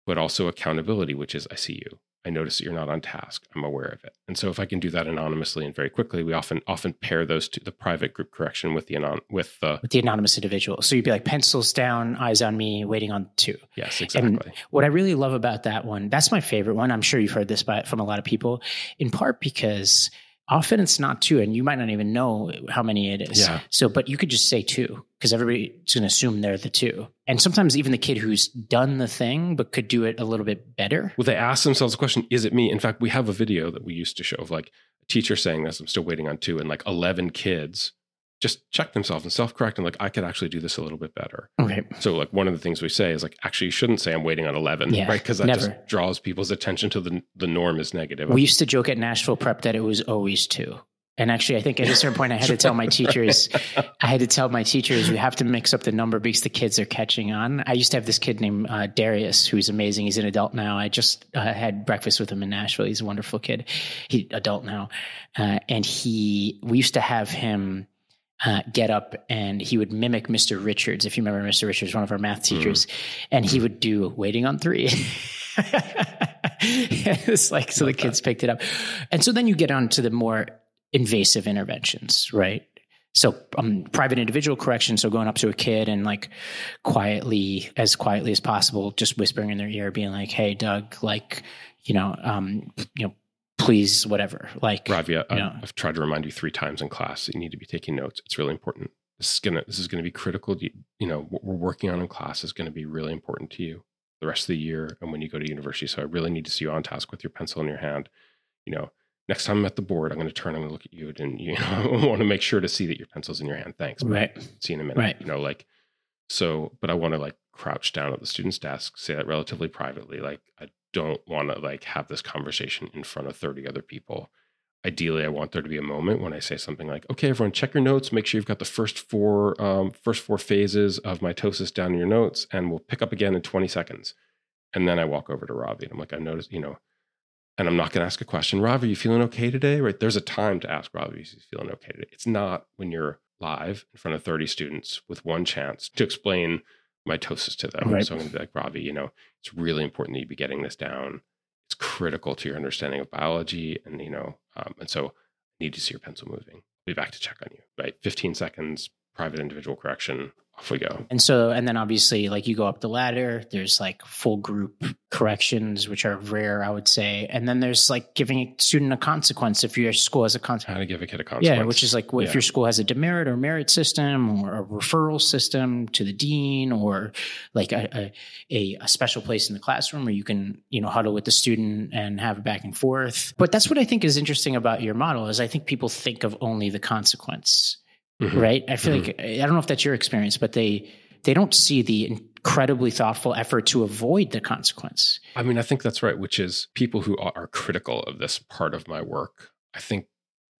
Speaker 1: but also accountability, which is I see you. I notice that you're not on task. I'm aware of it. And so if I can do that anonymously and very quickly, we often often pair those two, the private group correction with the anon with the
Speaker 2: with the anonymous individual. So you'd be like pencils down, eyes on me, waiting on two.
Speaker 1: yes,
Speaker 2: And
Speaker 1: exactly.
Speaker 2: what I really love about that one, that's my favorite one. I'm sure you've heard this by, from a lot of people, in part because Often it's not two, and you might not even know how many it is.
Speaker 1: Yeah.
Speaker 2: So, but you could just say two because everybody's going to assume they're the two. And sometimes even the kid who's done the thing but could do it a little bit better.
Speaker 1: Well, they ask themselves the question, is it me? In fact, we have a video that we used to show of like a teacher saying this, I'm still waiting on two, and like 11 kids just check themselves and self correct and like, I could actually do this a little bit better.
Speaker 2: Right.
Speaker 1: So, like, one of the things we say is like, actually, you shouldn't say I'm waiting on 11,
Speaker 2: Yeah,
Speaker 1: right? Because that
Speaker 2: never.
Speaker 1: just draws people's attention to the, the norm is negative.
Speaker 2: We used to joke at Nashville Prep that it was always two. And actually, I think at a certain point, I had to tell my teachers, I had to tell my teachers, we have to mix up the number because the kids are catching on. I used to have this kid named uh, Darius, who's amazing. He's an adult now. I just uh, had breakfast with him in Nashville. He's a wonderful kid. He adult now, uh, and he. We used to have him. Uh, get up and he would mimic Mr. Richards. If you remember Mr. Richards, one of our math teachers, and he would do waiting on three. it's like, so the kids picked it up. And so then you get on to the more invasive interventions, right? So, um, private individual correction. So going up to a kid and like quietly, as quietly as possible, just whispering in their ear, being like, "Hey, Doug, like, you know, um, you know, please, whatever." Like,
Speaker 1: Ravia, I-
Speaker 2: know.
Speaker 1: I've tried to remind you three times in class that you need to be taking notes. It's really important. This is gonna this is gonna be critical. You, you know what we're working on in class is going to be really important to you the rest of the year and when you go to university. So I really need to see you on task with your pencil in your hand. You know, next time I'm at the board, I'm going to turn. I'm to look at you, and you know, I want to make sure to see that your pencil's in your hand. Thanks.
Speaker 2: right,
Speaker 1: See you in a minute.
Speaker 2: Right.
Speaker 1: You know, like so. But I want to like crouch down at the student's desk, say that relatively privately. Like I don't want to like have this conversation in front of 30 other people. Ideally i want there to be a moment when i say something like okay everyone check your notes make sure you've got the first four um, first four phases of mitosis down in your notes and we'll pick up again in 20 seconds. And then i walk over to ravi and i'm like i noticed you know and i'm not going to ask a question ravi are you feeling okay today? Right? There's a time to ask ravi if he's feeling okay today. It's not when you're live in front of 30 students with one chance to explain mitosis to them.
Speaker 2: Right.
Speaker 1: so i'm going to be like ravi you know it's really important that you be getting this down. It's critical to your understanding of biology and you know um, and so I need to see your pencil moving. Be back to check on you. Right? 15 seconds private individual correction off we go
Speaker 2: And so, and then obviously, like you go up the ladder, there's like full group corrections, which are rare, I would say. And then there's like giving a student a consequence if your school has a consequence.
Speaker 1: how to give a kid a consequence
Speaker 2: Yeah, which is like what if
Speaker 1: Yeah.
Speaker 2: your school has a demerit or merit system or a referral system to the dean or like a, a, a special place in the classroom where you can, you know, huddle with the student and have a back and forth. But that's what I think is interesting about your model is I think people think of only the consequence,
Speaker 1: Mhm.
Speaker 2: right? I feel like I don't know if that's your experience, but they they don't see the incredibly thoughtful effort to avoid the consequence.
Speaker 1: I mean, I think that's right, which is people who are critical of this part of my work, I think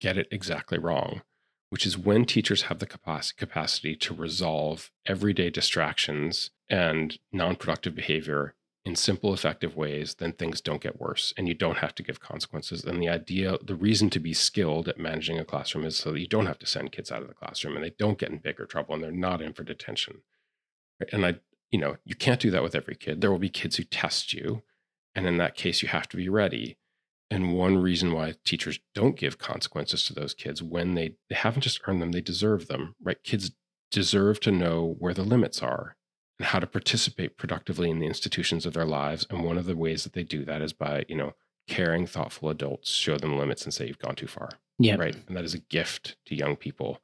Speaker 1: get it exactly wrong, which is when teachers have the capac- capacity to resolve everyday distractions and non productive behavior in simple, effective ways, then things don't get worse and you don't have to give consequences. And the idea, the reason to be skilled at managing a classroom is so that you don't have to send kids out of the classroom and they don't get in bigger trouble and they're not in for detention. And I, you know, you can't do that with every kid. There will be kids who test you. And in that case, you have to be ready. And one reason why teachers don't give consequences to those kids when they, they haven't just earned them, they deserve them, right? Kids deserve to know where the limits are and how to participate productively in the institutions of their lives. And one of the ways that they do that is by, you know, caring, thoughtful adults show them limits and say, you've gone too far
Speaker 2: Yeah.
Speaker 1: right? And that is a gift to young people.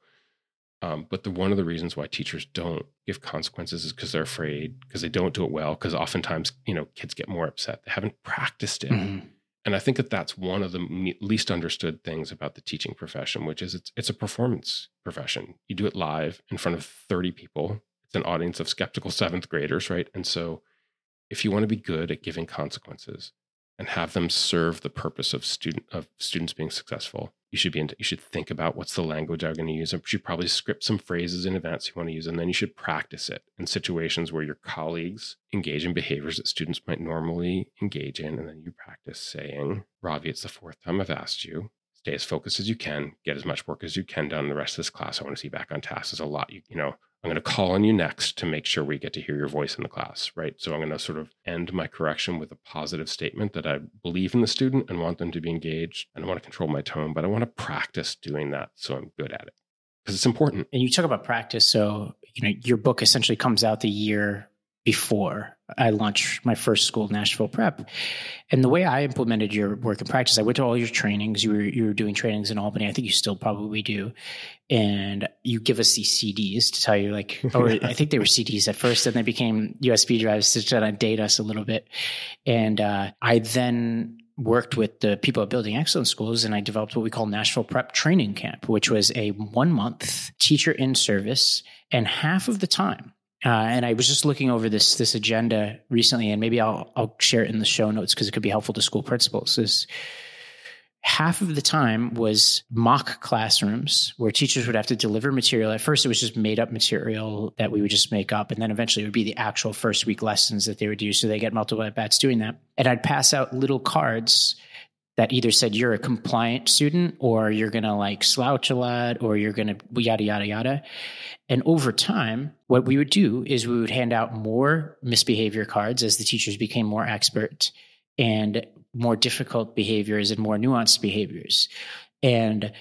Speaker 1: Um, but the one of the reasons why teachers don't give consequences is because they're afraid, because they don't do it well. Because oftentimes, you know, kids get more upset. They haven't practiced it,
Speaker 2: Mhm.
Speaker 1: and I think that that's one of the least understood things about the teaching profession, which is it's it's a performance profession. You do it live in front of thirty people. It's an audience of skeptical seventh graders, right? And so, if you want to be good at giving consequences and have them serve the purpose of student of students being successful, you should be into, you should think about what's the language I'm going to use. You should probably script some phrases in advance you want to use, and then you should practice it in situations where your colleagues engage in behaviors that students might normally engage in, and then you practice saying, "Ravi, it's the fourth time I've asked you." Stay as focused as you can. Get as much work as you can done. The rest of this class, I want to see back on task. There's a lot you, you know. I'm going to call on you next to make sure we get to hear your voice in the class, right? So I'm going to sort of end my correction with a positive statement that I believe in the student and want them to be engaged. And I want to control my tone, but I want to practice doing that so I'm good at it because it's important.
Speaker 2: And you talk about practice. So, you know, your book essentially comes out the year before I launched my first school, Nashville Prep. And the way I implemented your work and practice, I went to all your trainings. You were you were doing trainings in Albany. I think you still probably do. And you give us these CDs to tell you like, or I think they were CDs at first, and they became USB drives to try to date us a little bit. And uh, I then worked with the people at Building Excellent Schools and I developed what we call Nashville Prep Training Camp, which was a one month teacher in service. And half of the time, uh, and I was just looking over this this agenda recently, and maybe I'll I'll share it in the show notes because it could be helpful to school principals. Is half of the time was mock classrooms where teachers would have to deliver material. At first, it was just made up material that we would just make up. And then eventually it would be the actual first week lessons that they would do. So they get multiple at bats doing that. And I'd pass out little cards that either said you're a compliant student or you're going to like slouch a lot or you're going to yada, yada, yada. And over time, what we would do is we would hand out more misbehavior cards as the teachers became more expert and more difficult behaviors and more nuanced behaviors. And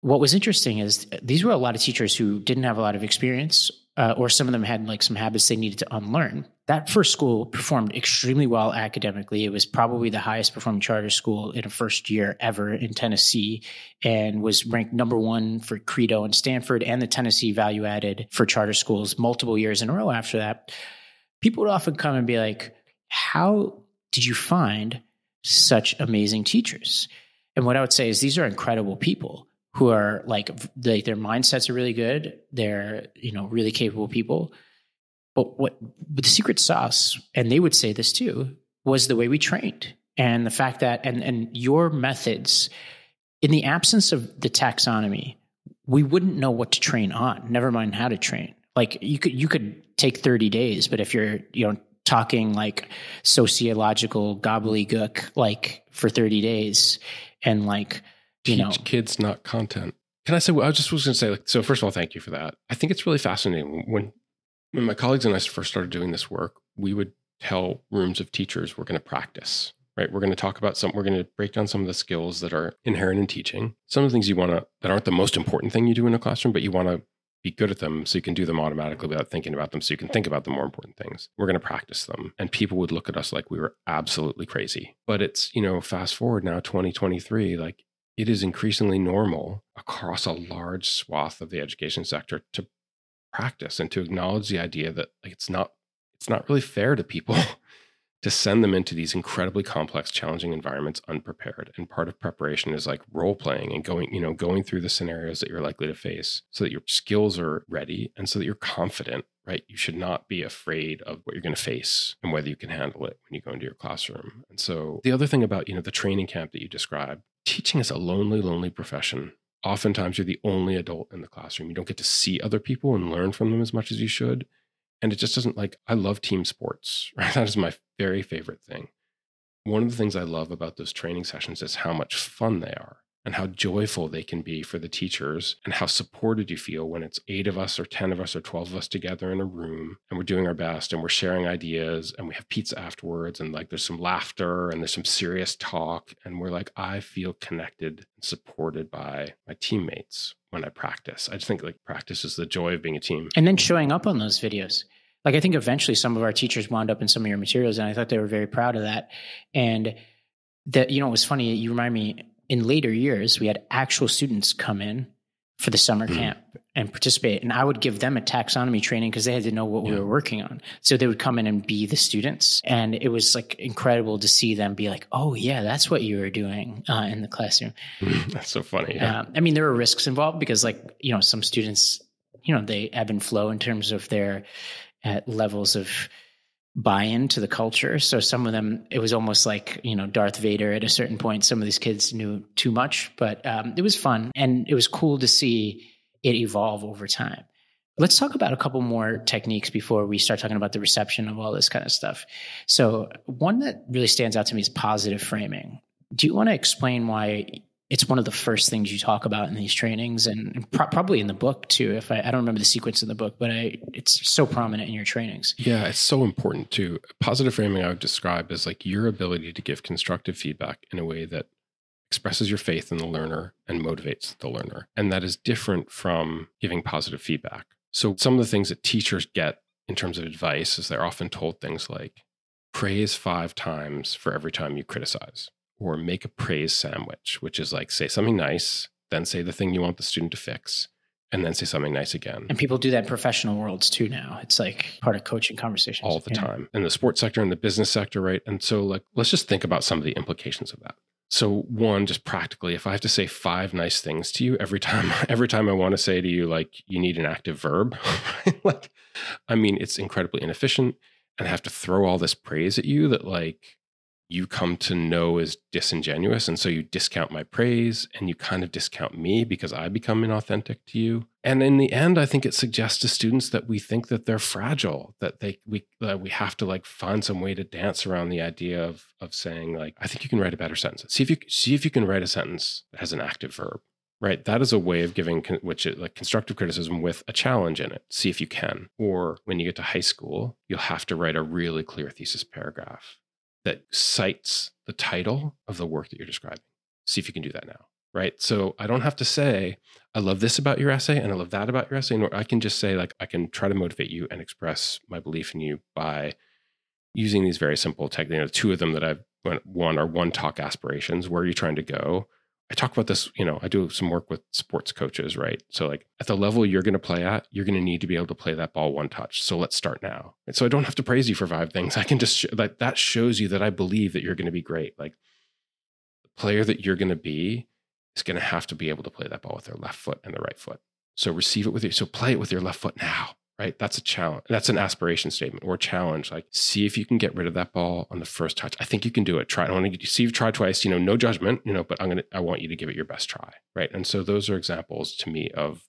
Speaker 2: what was interesting is these were a lot of teachers who didn't have a lot of experience, uh, or some of them had like some habits they needed to unlearn. That first school performed extremely well academically. It was probably the highest performing charter school in a first year ever in Tennessee and was ranked number one for Credo and Stanford and the Tennessee value added for charter schools multiple years in a row after that. People would often come and be like, How did you find such amazing teachers? And what I would say is these are incredible people who are like they, their mindsets are really good. They're you know really capable people. But what but the secret sauce, and they would say this too, was the way we trained and the fact that and and your methods in the absence of the taxonomy, we wouldn't know what to train on. Never mind how to train. Like you could you could take 30 days, but if you're you know talking like sociological gobbledygook like for 30 days and like you
Speaker 1: Teach
Speaker 2: know
Speaker 1: kids, not content. Can I say? I was just was going to say, like, so first of all, thank you for that. I think it's really fascinating when when my colleagues and I first started doing this work, we would tell rooms of teachers we're going to practice. Right, we're going to talk about some. We're going to break down some of the skills that are inherent in teaching. Some of the things you want to that aren't the most important thing you do in a classroom, but you want to be good at them so you can do them automatically without thinking about them. So you can think about the more important things. We're going to practice them, and people would look at us like we were absolutely crazy. But it's you know, fast forward now, 2023, like it is increasingly normal across a large swath of the education sector to practice and to acknowledge the idea that like it's not it's not really fair to people to send them into these incredibly complex challenging environments unprepared. And part of preparation is like role playing and going you know going through the scenarios that you're likely to face so that your skills are ready and so that you're confident right? You should not be afraid of what you're going to face and whether you can handle it when you go into your classroom. And so the other thing about you know the training camp that you described teaching is a lonely lonely profession oftentimes you're the only adult in the classroom. You don't get to see other people and learn from them as much as you should. And it just doesn't like i love team sports right? That is my very favorite thing. One of the things i love about those training sessions is how much fun they are and how joyful they can be for the teachers and how supported you feel when it's eight of us or 10 of us or 12 of us together in a room and we're doing our best and we're sharing ideas and we have pizza afterwards and like there's some laughter and there's some serious talk and we're like i feel connected and supported by my teammates when i practice. I just think like practice is the joy of being a team.
Speaker 2: And then showing up on those videos. Like i think eventually some of our teachers wound up in some of your materials and i thought they were very proud of that. And that you know it was funny you remind me in later years we had actual students come in for the summer
Speaker 1: Mhm.
Speaker 2: camp and participate. And i would give them a taxonomy training because they had to know what we were working on. So they would come in and be the students. And it was like incredible to see them be like oh yeah that's what you were doing uh, in the classroom.
Speaker 1: That's so funny yeah.
Speaker 2: uh, I mean, there are risks involved because, like, you know, some students, you know, they ebb and flow in terms of their uh, levels of buy-in to the culture. So some of them, it was almost like you know Darth Vader. At a certain point, some of these kids knew too much, but um, it was fun and it was cool to see it evolve over time. Let's talk about a couple more techniques before we start talking about the reception of all this kind of stuff. So one that really stands out to me is positive framing. Do you want to explain why it's one of the first things you talk about in these trainings and pro- probably in the book too if I, I don't remember the sequence in the book but I, it's so prominent in your trainings
Speaker 1: Yeah, it's so important too. Positive framing I would describe as like your ability to give constructive feedback in a way that expresses your faith in the learner and motivates the learner. And that is different from giving positive feedback. So some of the things that teachers get in terms of advice is they're often told things like praise five times for every time you criticize, or make a praise sandwich, which is like say something nice, then say the thing you want the student to fix, and then say something nice again.
Speaker 2: And people do that in professional worlds too now. It's like part of coaching conversations.
Speaker 1: all the
Speaker 2: Yeah.
Speaker 1: time in the sports sector and the business sector, right? And so, like, let's just think about some of the implications of that. So, one, just practically, if I have to say five nice things to you every time, every time I want to say to you, like, you need an active verb, like, I mean, it's incredibly inefficient, and I have to throw all this praise at you that, like, you come to know is disingenuous. And so you discount my praise and you kind of discount me because I become inauthentic to you. And in the end, I think it suggests to students that we think that they're fragile, that they we that we have to like find some way to dance around the idea of of saying like, I think you can write a better sentence. See if you see if you can write a sentence that has an active verb. Right. That is a way of giving con- which is like constructive criticism with a challenge in it. See if you can. Or when you get to high school, you'll have to write a really clear thesis paragraph that cites the title of the work that you're describing. See if you can do that now. Right. So I don't have to say, I love this about your essay and I love that about your essay. Nor I can just say, like, I can try to motivate you and express my belief in you by using these very simple techniques. You know, two of them that I've one are one talk aspirations. Where are you trying to go? I talk about this, you know, I do some work with sports coaches, right? So, like at the level you're going to play at, you're going to need to be able to play that ball one touch. So, let's start now. And so, I don't have to praise you for five things. I can just, sh- like, that shows you that I believe that you're going to be great. Like, the player that you're going to be is going to have to be able to play that ball with their left foot and the right foot. So, receive it with your, so play it with your left foot now right? That's a challenge. That's an aspiration statement or a challenge. Like, see if you can get rid of that ball on the first touch. I think you can do it. Try. I want to see you try twice. You know, no judgment. You know, but I'm gonna. I want you to give it your best try, right? And so those are examples to me of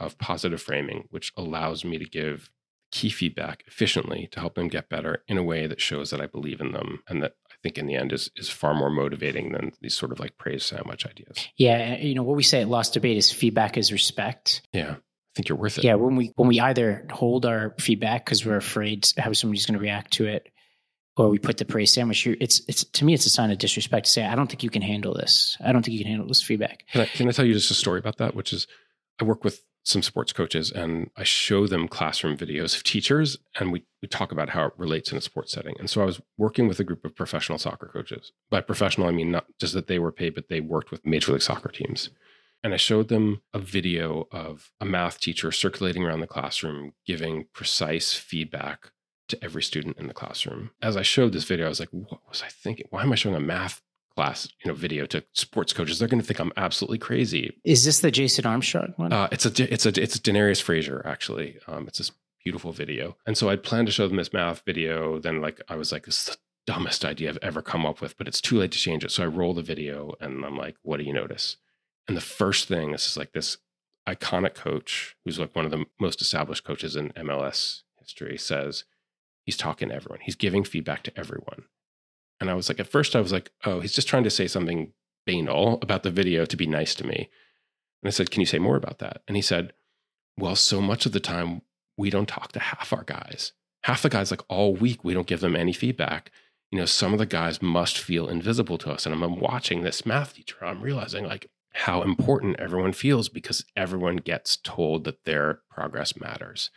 Speaker 1: of positive framing, which allows me to give key feedback efficiently to help them get better in a way that shows that I believe in them and that I think in the end is is far more motivating than these sort of like praise sandwich ideas.
Speaker 2: Yeah, you know what we say at Lost Debate is feedback is respect.
Speaker 1: Yeah. Think you're worth it.
Speaker 2: Yeah, when we when we either hold our feedback because we're afraid how somebody's going to react to it, or we put the praise sandwich. It's it's to me it's a sign of disrespect to say I don't think you can handle this. I don't think you can handle this feedback.
Speaker 1: Can I, can I tell you just a story about that? Which is, I work with some sports coaches and I show them classroom videos of teachers and we, we talk about how it relates in a sports setting. And so I was working with a group of professional soccer coaches. By professional, I mean not just that they were paid, but they worked with Major League Soccer teams. And I showed them a video of a math teacher circulating around the classroom, giving precise feedback to every student in the classroom. As I showed this video, I was like, what was I thinking? Why am I showing a math class, you know, video to sports coaches? They're going to think I'm absolutely crazy.
Speaker 2: Is this the Jason Armstrong one?
Speaker 1: Uh, it's a it's a it's a Denarius Frazier actually. Um, it's this beautiful video, and so I planned to show them this math video. Then like I was like, this is the dumbest idea I've ever come up with, but it's too late to change it. So I roll the video, and I'm like, what do you notice? And the first thing, this is like this iconic coach who's like one of the most established coaches in MLS history says he's talking to everyone. He's giving feedback to everyone. And I was like, at first, I was like, oh, he's just trying to say something banal about the video to be nice to me. And I said, can you say more about that? And he said, well, so much of the time, we don't talk to half our guys. Half the guys, like all week, we don't give them any feedback. You know, some of the guys must feel invisible to us. And I'm watching this math teacher, I'm realizing like how important everyone feels because everyone gets told that their progress matters.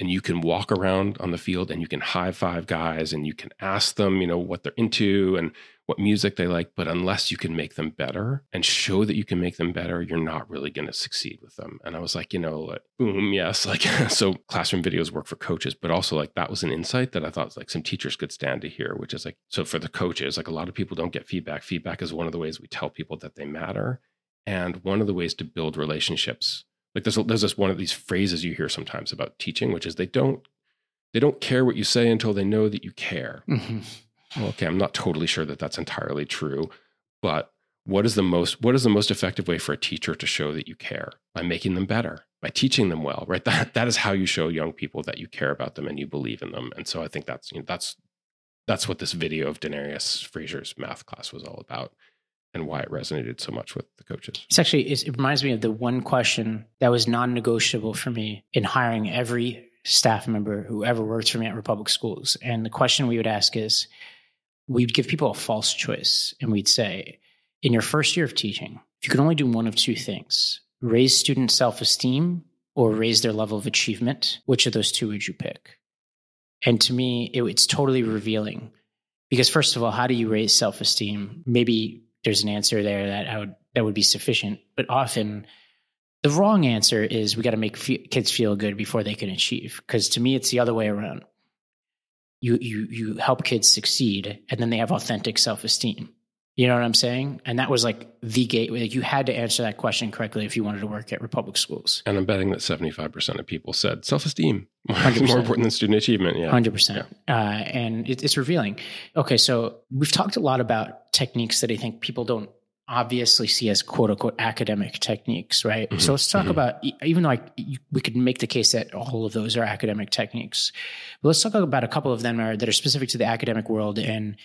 Speaker 1: And you can walk around on the field and you can high five guys and you can ask them, you know, what they're into and what music they like. But unless you can make them better and show that you can make them better, you're not really going to succeed with them. And I was like, you know, like, boom, yes. Like, so classroom videos work for coaches, but also like that was an insight that I thought like some teachers could stand to hear, which is like, so for the coaches, like a lot of people don't get feedback. Feedback is one of the ways we tell people that they matter and one of the ways to build relationships like there's there's this one of these phrases you hear sometimes about teaching which is they don't they don't care what you say until they know that you care.
Speaker 2: Mhm.
Speaker 1: well, okay i'm not totally sure that that's entirely true but what is the most what is the most effective way for a teacher to show that you care? By making them better by teaching them well right? That that is how you show young people that you care about them and you believe in them. And so i think that's you know, that's that's what this video of denarius frazier's math class was all about and why it resonated so much with the coaches
Speaker 2: It's actually it's, it reminds me of the one question that was non-negotiable for me in hiring every staff member who ever worked for me at Republic Schools. And the question we would ask is, we'd give people a false choice, and we'd say, in your first year of teaching, if you could only do one of two things: raise student self-esteem or raise their level of achievement, which of those two would you pick? And to me, it, it's totally revealing because first of all, how do you raise self-esteem? Maybe there's an answer there that I would that would be sufficient, but often the wrong answer is we got to make fe- kids feel good before they can achieve. Because to me, it's the other way around. You you you help kids succeed, and then they have authentic self-esteem. You know what I'm saying? And that was like the gateway. Like you had to answer that question correctly if you wanted to work at Republic schools.
Speaker 1: And I'm betting that 75% of people said self esteem more important than student achievement. Yeah.
Speaker 2: Hundred percent, uh, and it, it's revealing. Okay, so we've talked a lot about techniques that I think people don't obviously see as quote unquote academic techniques, right?
Speaker 1: Mhm,
Speaker 2: So let's talk
Speaker 1: mhm.
Speaker 2: about even though I, you- we could make the case that all of those are academic techniques, but let's talk about a couple of them are, that are specific to the academic world, and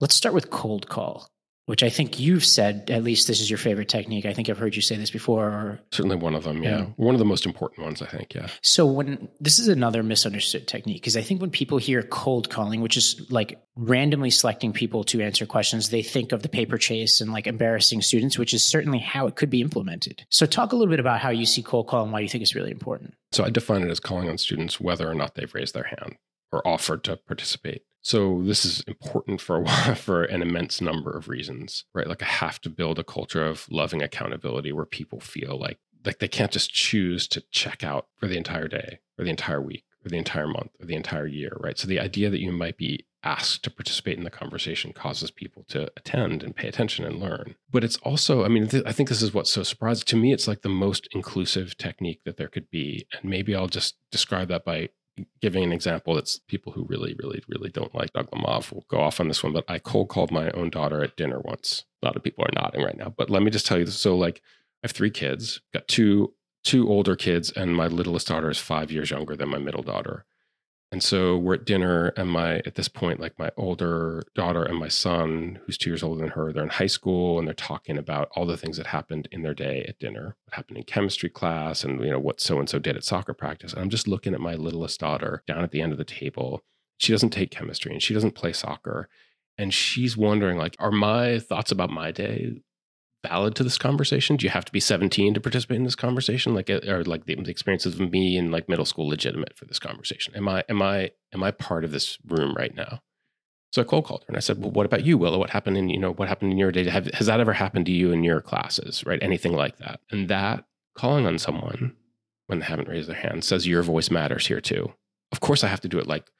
Speaker 2: let's start with cold call. Which I think you've said, at least this is your favorite technique. I think I've heard you say this before, or
Speaker 1: Certainly one of them. Yeah.
Speaker 2: Yeah.
Speaker 1: One of the most important ones, I think. Yeah.
Speaker 2: So when this is another misunderstood technique because I think when people hear cold calling, which is like randomly selecting people to answer questions, they think of the paper chase and like embarrassing students, which is certainly how it could be implemented. So talk a little bit about how you see cold call and why you think it's really important.
Speaker 1: So I define it as calling on students whether or not they've raised their hand or offered to participate. So this is important for while, for an immense number of reasons, right? Like I have to build a culture of loving accountability where people feel like like they can't just choose to check out for the entire day or the entire week or the entire month or the entire year, right? So the idea that you might be asked to participate in the conversation causes people to attend and pay attention and learn. But it's also, I mean, th- I think this is what's so surprising to me. It's like the most inclusive technique that there could be, and maybe I'll just describe that by giving an example that's people who really, really, really don't like Doug Lemov will go off on this one, but I cold called my own daughter at dinner once. A lot of people are nodding right now, but let me just tell you this. So like I have three kids, got two two older kids, and my littlest daughter is five years younger than my middle daughter. And so we're at dinner, and my at this point, like my older daughter and my son, who's two years older than her, they're in high school and they're talking about all the things that happened in their day at dinner, what happened in chemistry class, and you know what so and so did at soccer practice. And I'm just looking at my littlest daughter down at the end of the table. She doesn't take chemistry and she doesn't play soccer, and she's wondering like, are my thoughts about my day valid to this conversation? Do you have to be 17 to participate in this conversation? Like, uh, or like the, experiences of me in like middle school legitimate for this conversation? Am I, am I, am I part of this room right now? So I cold called her and I said, well, what about you, Willow? What happened in, you know, what happened in your day? Have, has that ever happened to you in your classes, right? Anything like that. And that calling on someone when they haven't raised their hand says your voice matters here too. Of course I have to do it like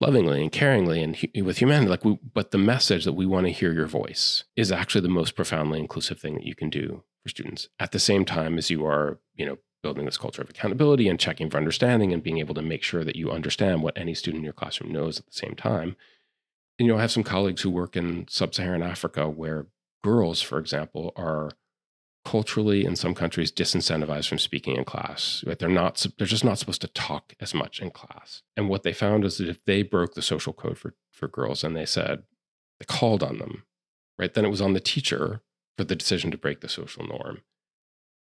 Speaker 1: lovingly and caringly and hu- with humanity like we, but the message that we want to hear your voice is actually the most profoundly inclusive thing that you can do for students. At the same time as you are you know building this culture of accountability and checking for understanding and being able to make sure that you understand what any student in your classroom knows at the same time. You know i have some colleagues who work in sub-saharan africa where girls for example are culturally in some countries disincentivized from speaking in class right? They're not they're just not supposed to talk as much in class. And what they found is that if they broke the social code for for girls and they said they called on them right then it was on the teacher for the decision to break the social norm.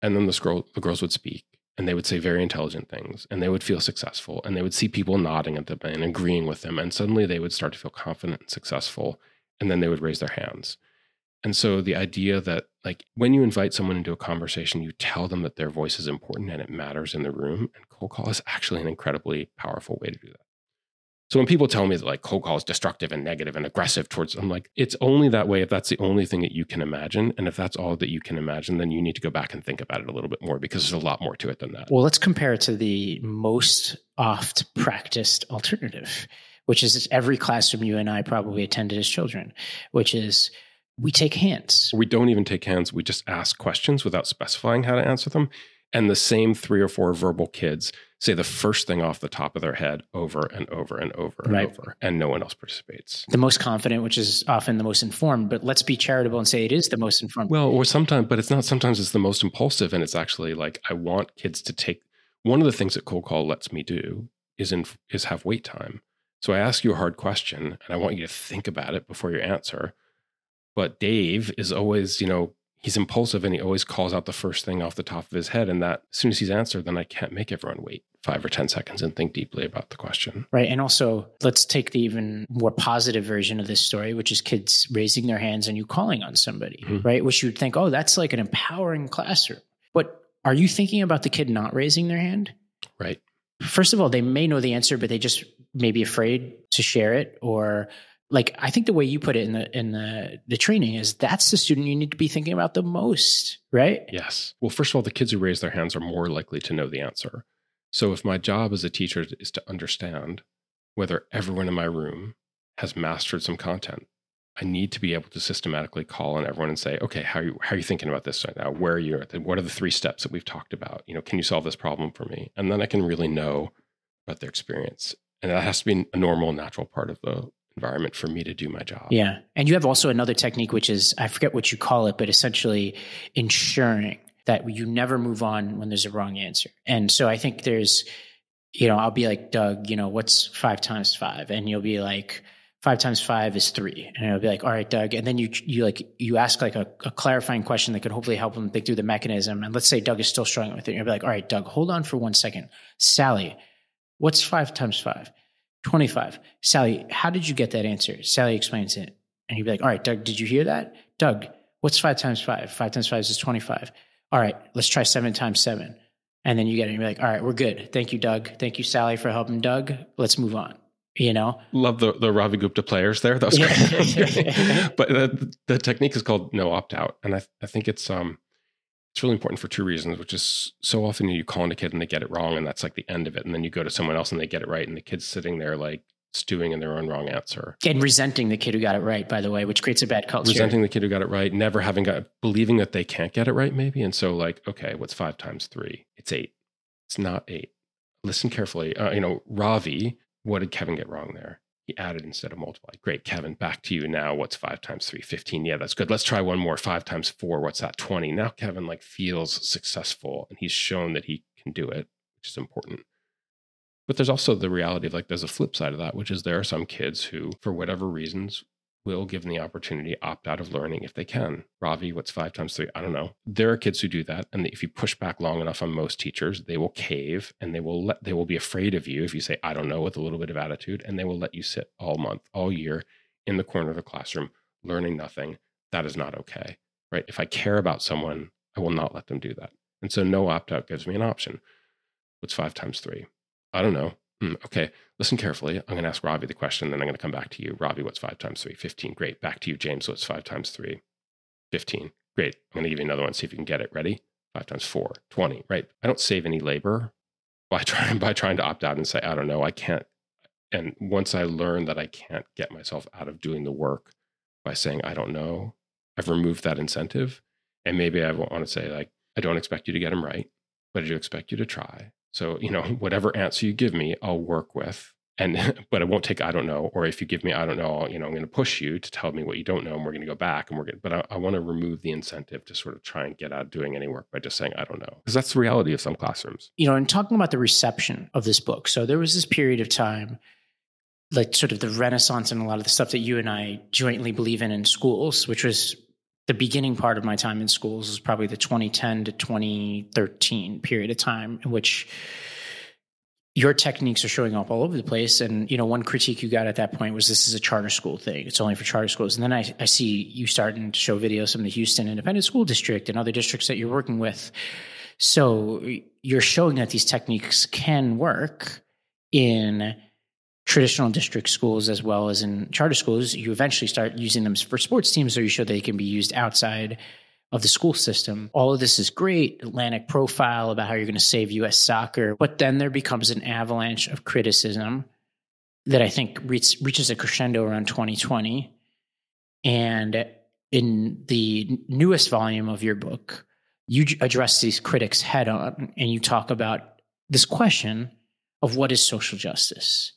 Speaker 1: And then the girl the girls would speak and they would say very intelligent things and they would feel successful and they would see people nodding at them and agreeing with them and suddenly they would start to feel confident and successful and then they would raise their hands. And so the idea that like when you invite someone into a conversation, you tell them that their voice is important and it matters in the room. And cold call is actually an incredibly powerful way to do that. So when people tell me that like cold call is destructive and negative and aggressive towards, I'm like, it's only that way if that's the only thing that you can imagine. And if that's all that you can imagine, then you need to go back and think about it a little bit more because there's a lot more to it than that.
Speaker 2: Well, let's compare it to the most oft practiced alternative, which is every classroom you and I probably attended as children, which is we take hands.
Speaker 1: We don't even take hands. We just ask questions without specifying how to answer them. And the same three or four verbal kids say the first thing off the top of their head over and over and over and
Speaker 2: Right.
Speaker 1: over, and no one else participates.
Speaker 2: The most confident, which is often the most informed, but let's be charitable and say it is the most informed.
Speaker 1: Well, or sometimes, but it's not. Sometimes it's the most impulsive, and it's actually like I want kids to take. One of the things that cold call lets me do is in is have wait time. So I ask you a hard question, and I want you to think about it before you answer. But Dave is always, you know, he's impulsive, and he always calls out the first thing off the top of his head, and that as soon as he's answered, then I can't make everyone wait five or ten seconds and think deeply about the question.
Speaker 2: Right. And also, let's take the even more positive version of this story, which is kids raising their hands and you calling on somebody,
Speaker 1: Mhm.
Speaker 2: right? Which you'd think, oh, that's like an empowering classroom. But are you thinking about the kid not raising their hand?
Speaker 1: Right.
Speaker 2: First of all, they may know the answer, but they just may be afraid to share it or like I think the way you put it in the in the the training is that's the student you need to be thinking about the most, right?
Speaker 1: Yes. Well, first of all, the kids who raise their hands are more likely to know the answer. So if my job as a teacher is to understand whether everyone in my room has mastered some content, I need to be able to systematically call on everyone and say, okay, how are you, how are you thinking about this right now? Where are you at? What are the three steps that we've talked about? You know, can you solve this problem for me? And then I can really know about their experience. And that has to be a normal, natural part of the environment for me to do my job.
Speaker 2: Yeah. And you have also another technique, which is, I forget what you call it, but essentially ensuring that you never move on when there's a wrong answer. And so I think there's, you know, I'll be like, Doug, you know, what's five times five? And you'll be like, five times five is three. And it'll be like, all right, Doug. And then you, you like, you ask like a, a clarifying question that could hopefully help them think through the mechanism. And let's say Doug is still struggling with it. You'll be like, all right, Doug, hold on for one second. Sally, what's five times five? 25. Sally, how did you get that answer? Sally explains it. And he'd be like, all right, Doug, did you hear that? Doug, what's five times five? Five times five is 25. All right, let's try seven times seven. And then you get it and you're like, all right, we're good. Thank you, Doug. Thank you, Sally, for helping Doug. Let's move on. You know?
Speaker 1: Love the, the Ravi Gupta players there. That was great. but the, the technique is called no opt out. And I, I think it's um it's really important for two reasons, which is so often you call in a kid and they get it wrong, and that's like the end of it. And then you go to someone else and they get it right, and the kid's sitting there like stewing in their own wrong answer.
Speaker 2: And resenting the kid who got it right, by the way, which creates a bad culture.
Speaker 1: Resenting the kid who got it right, never having got believing that they can't get it right, maybe. And so, like, okay, what's five times three? It's eight. It's not eight. Listen carefully. Uh, you know, Ravi, what did Kevin get wrong there? He added instead of multiplied. Great, Kevin, back to you now. What's five times three? 15. Yeah, that's good. Let's try one more. Five times four. What's that? 20. Now Kevin like feels successful and he's shown that he can do it, which is important. But there's also the reality of like there's a flip side of that, which is there are some kids who, for whatever reasons, will give them the opportunity opt out of learning if they can. Ravi, what's five times three? I don't know. There are kids who do that, and if you push back long enough on most teachers, they will cave and they will let they will be afraid of you if you say I don't know with a little bit of attitude, and they will let you sit all month, all year in the corner of the classroom learning nothing. That is not okay, right? If I care about someone, I will not let them do that. And so no opt out gives me an option. What's five times three? I don't know. Mm, okay, listen carefully. I'm going to ask Ravi the question, then I'm going to come back to you. Ravi, what's five times three? 15. Great. Back to you, James. What's five times three? 15. Great. I'm going to give you another one, see if you can get it. Ready? Five times four, 20. Right. I don't save any labor by trying by trying to opt out and say, I don't know, I can't. And once I learn that I can't get myself out of doing the work by saying, I don't know, I've removed that incentive. And maybe I want to say, like, I don't expect you to get them right, but I do expect you to try. So, you know, whatever answer you give me, I'll work with. And, but I won't take, I don't know. Or if you give me, I don't know, you know, I'm going to push you to tell me what you don't know. And we're going to go back and we're going to, but I, I want to remove the incentive to sort of try and get out doing any work by just saying, I don't know. Because that's the reality of some classrooms.
Speaker 2: You know, and talking about the reception of this book. So there was this period of time, like sort of the renaissance and a lot of the stuff that you and I jointly believe in in schools, which was the beginning part of my time in schools is probably the 2010 to 2013 period of time in which your techniques are showing up all over the place. And, you know, one critique you got at that point was this is a charter school thing. It's only for charter schools. And then I, I see you starting to show videos from the Houston Independent School District and other districts that you're working with. So you're showing that these techniques can work in traditional district schools as well as in charter schools. You eventually start using them for sports teams, or you show they can be used outside of the school system. All of this is great, Atlantic profile about how you're going to save US soccer. But then there becomes an avalanche of criticism that I think reach, reaches a crescendo around 2020. And in the newest volume of your book, you address these critics head on and you talk about this question of what is social justice.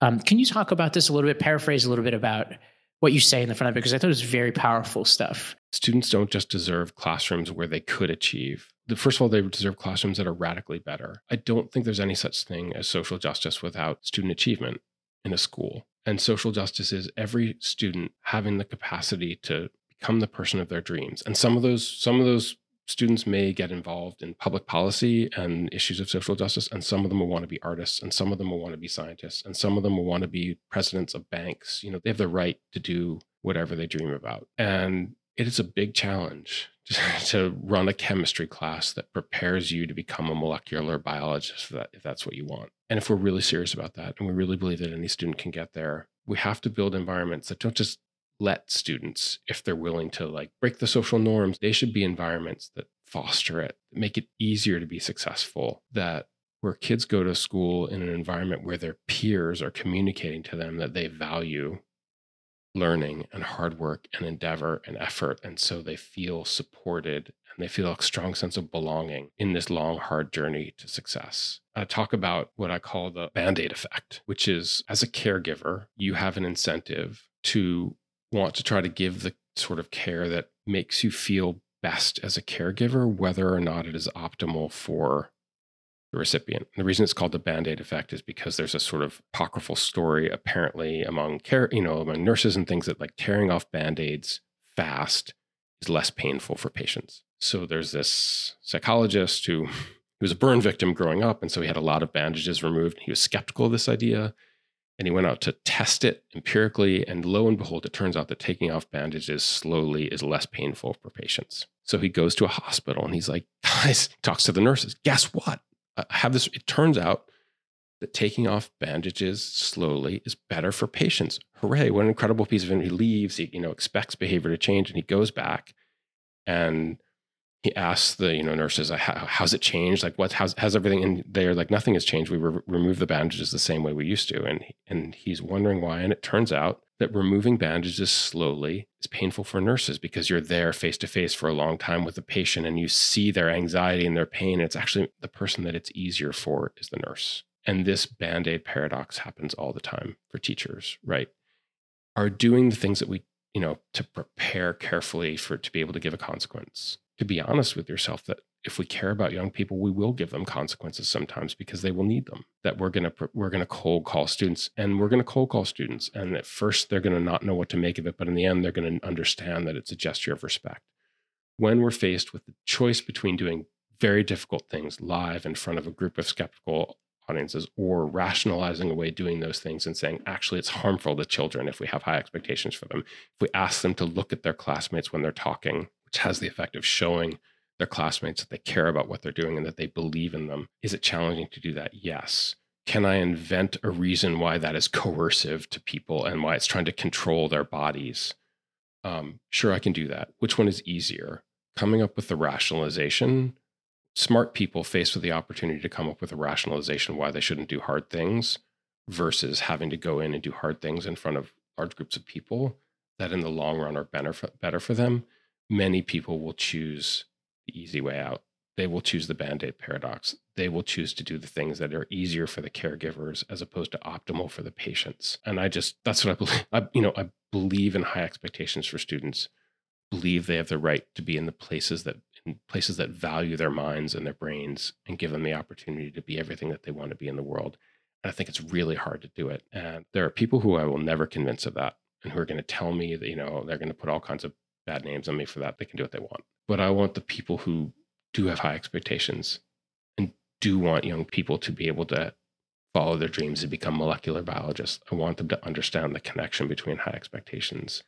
Speaker 2: Um, can you talk about this a little bit, paraphrase a little bit about what you say in the front of it because I thought it was very powerful stuff.
Speaker 1: Students don't just deserve classrooms where they could achieve. First of all, they deserve classrooms that are radically better. I don't think there's any such thing as social justice without student achievement in a school. And social justice is every student having the capacity to become the person of their dreams. And some of those some of those students may get involved in public policy and issues of social justice, and some of them will want to be artists, and some of them will want to be scientists, and some of them will want to be presidents of banks. You know, they have the right to do whatever they dream about. And it is a big challenge to run a chemistry class that prepares you to become a molecular biologist if, that, if that's what you want. And if we're really serious about that and we really believe that any student can get there, we have to build environments that don't just let students, if they're willing to like break the social norms, they should be environments that foster it, make it easier to be successful, that where kids go to school in an environment where their peers are communicating to them that they value learning and hard work and endeavor and effort. And so they feel supported and they feel a strong sense of belonging in this long, hard journey to success. I talk about what I call the band aid effect, which is as a caregiver, you have an incentive to want to try to give the sort of care that makes you feel best as a caregiver, whether or not it is optimal for the recipient. The reason it's called the band-aid effect is because there's a sort of apocryphal story apparently among care, you know, among nurses and things that like tearing off band-aids fast is less painful for patients. So there's this psychologist who, who was a burn victim growing up, and so he had a lot of bandages removed. He was skeptical of this idea. And he went out to test it empirically, and lo and behold, it turns out that taking off bandages slowly is less painful for patients. So he goes to a hospital and he's like, guys, talks to the nurses. Guess what? have this. It turns out that taking off bandages slowly is better for patients. Hooray! What an incredible piece of information. He leaves. He you know expects behavior to change, and he goes back, and he asks the you know nurses, "How's it changed? Like what? How's, how's everything?" And they're like, "Nothing has changed. We re- remove the bandages the same way we used to." And and he's wondering why. And it turns out that removing bandages slowly is painful for nurses because you're there face to face for a long time with the patient and you see their anxiety and their pain. It's actually the person that it's easier for is the nurse. And this band aid paradox happens all the time for teachers, right? Are doing the things that we, you know, to prepare carefully for to be able to give a consequence. To be honest with yourself, that if we care about young people, we will give them consequences sometimes because they will need them. That we're gonna we're gonna cold call students, and we're gonna cold call students, and at first they're gonna not know what to make of it, but in the end they're gonna understand that it's a gesture of respect. When we're faced with the choice between doing very difficult things live in front of a group of skeptical audiences or rationalizing away doing those things and saying actually it's harmful to children if we have high expectations for them if we ask them to look at their classmates when they're talking which has the effect of showing their classmates that they care about what they're doing and that they believe in them. Is it challenging to do that? Yes. Can I invent a reason why that is coercive to people and why it's trying to control their bodies? Um, sure, I can do that. Which one is easier? Coming up with the rationalization. Smart people faced with the opportunity to come up with a rationalization why they shouldn't do hard things versus having to go in and do hard things in front of large groups of people that in the long run are better for, better for them. Many people will choose the easy way out. They will choose the band aid paradox. They will choose to do the things that are easier for the caregivers as opposed to optimal for the patients. And I just, that's what I believe. I, you know, I believe in high expectations for students, believe they have the right to be in the places that, in places that value their minds and their brains and give them the opportunity to be everything that they want to be in the world. And I think it's really hard to do it. And there are people who I will never convince of that and who are going to tell me that, you know, they're going to put all kinds of bad names on me for that. They can do what they want. But I want the people who do have high expectations and do want young people to be able to follow their dreams and become molecular biologists. I want them to understand the connection between high expectations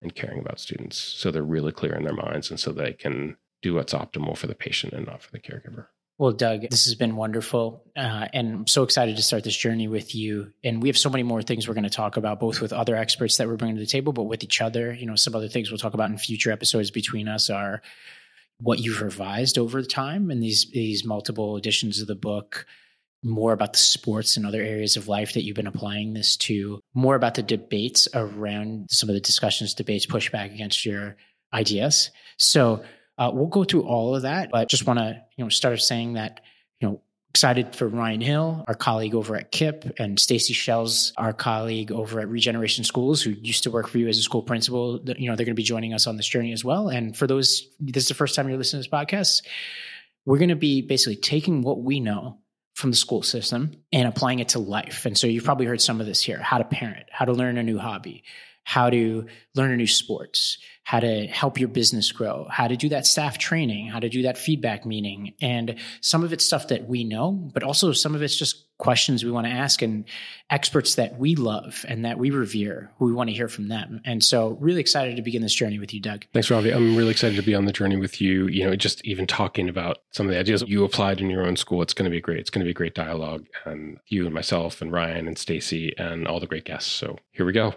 Speaker 1: and caring about students so they're really clear in their minds and so they can do what's optimal for the patient and not for the caregiver.
Speaker 2: Well, Doug, this has been wonderful. Uh, and I'm so excited to start this journey with you. And we have so many more things we're going to talk about, both with other experts that we're bringing to the table, but with each other. You know, some other things we'll talk about in future episodes between us are what you've revised over time and these, these multiple editions of the book, more about the sports and other areas of life that you've been applying this to, more about the debates around some of the discussions, debates, pushback against your ideas. So, uh, we'll go through all of that, but just want to you know start saying that you know excited for Ryan Hill, our colleague over at KIPP, and Stacy Shells, our colleague over at Regeneration Schools, who used to work for you as a school principal. You know, they're going to be joining us on this journey as well. And for those, this is the first time you're listening to this podcast. We're going to be basically taking what we know from the school system and applying it to life. And so you've probably heard some of this here: how to parent, how to learn a new hobby, how to learn a new sports, how to help your business grow, how to do that staff training, how to do that feedback meeting. And some of it's stuff that we know, but also some of it's just questions we want to ask and experts that we love and that we revere, who we want to hear from them. And so really excited to begin this journey with you, Doug.
Speaker 1: Thanks, Ravi. I'm really excited to be on the journey with you. You know, just even talking about some of the ideas you applied in your own school. It's going to be great. It's going to be a great dialogue. And you and myself and Ryan and Stacy and all the great guests. So here we go.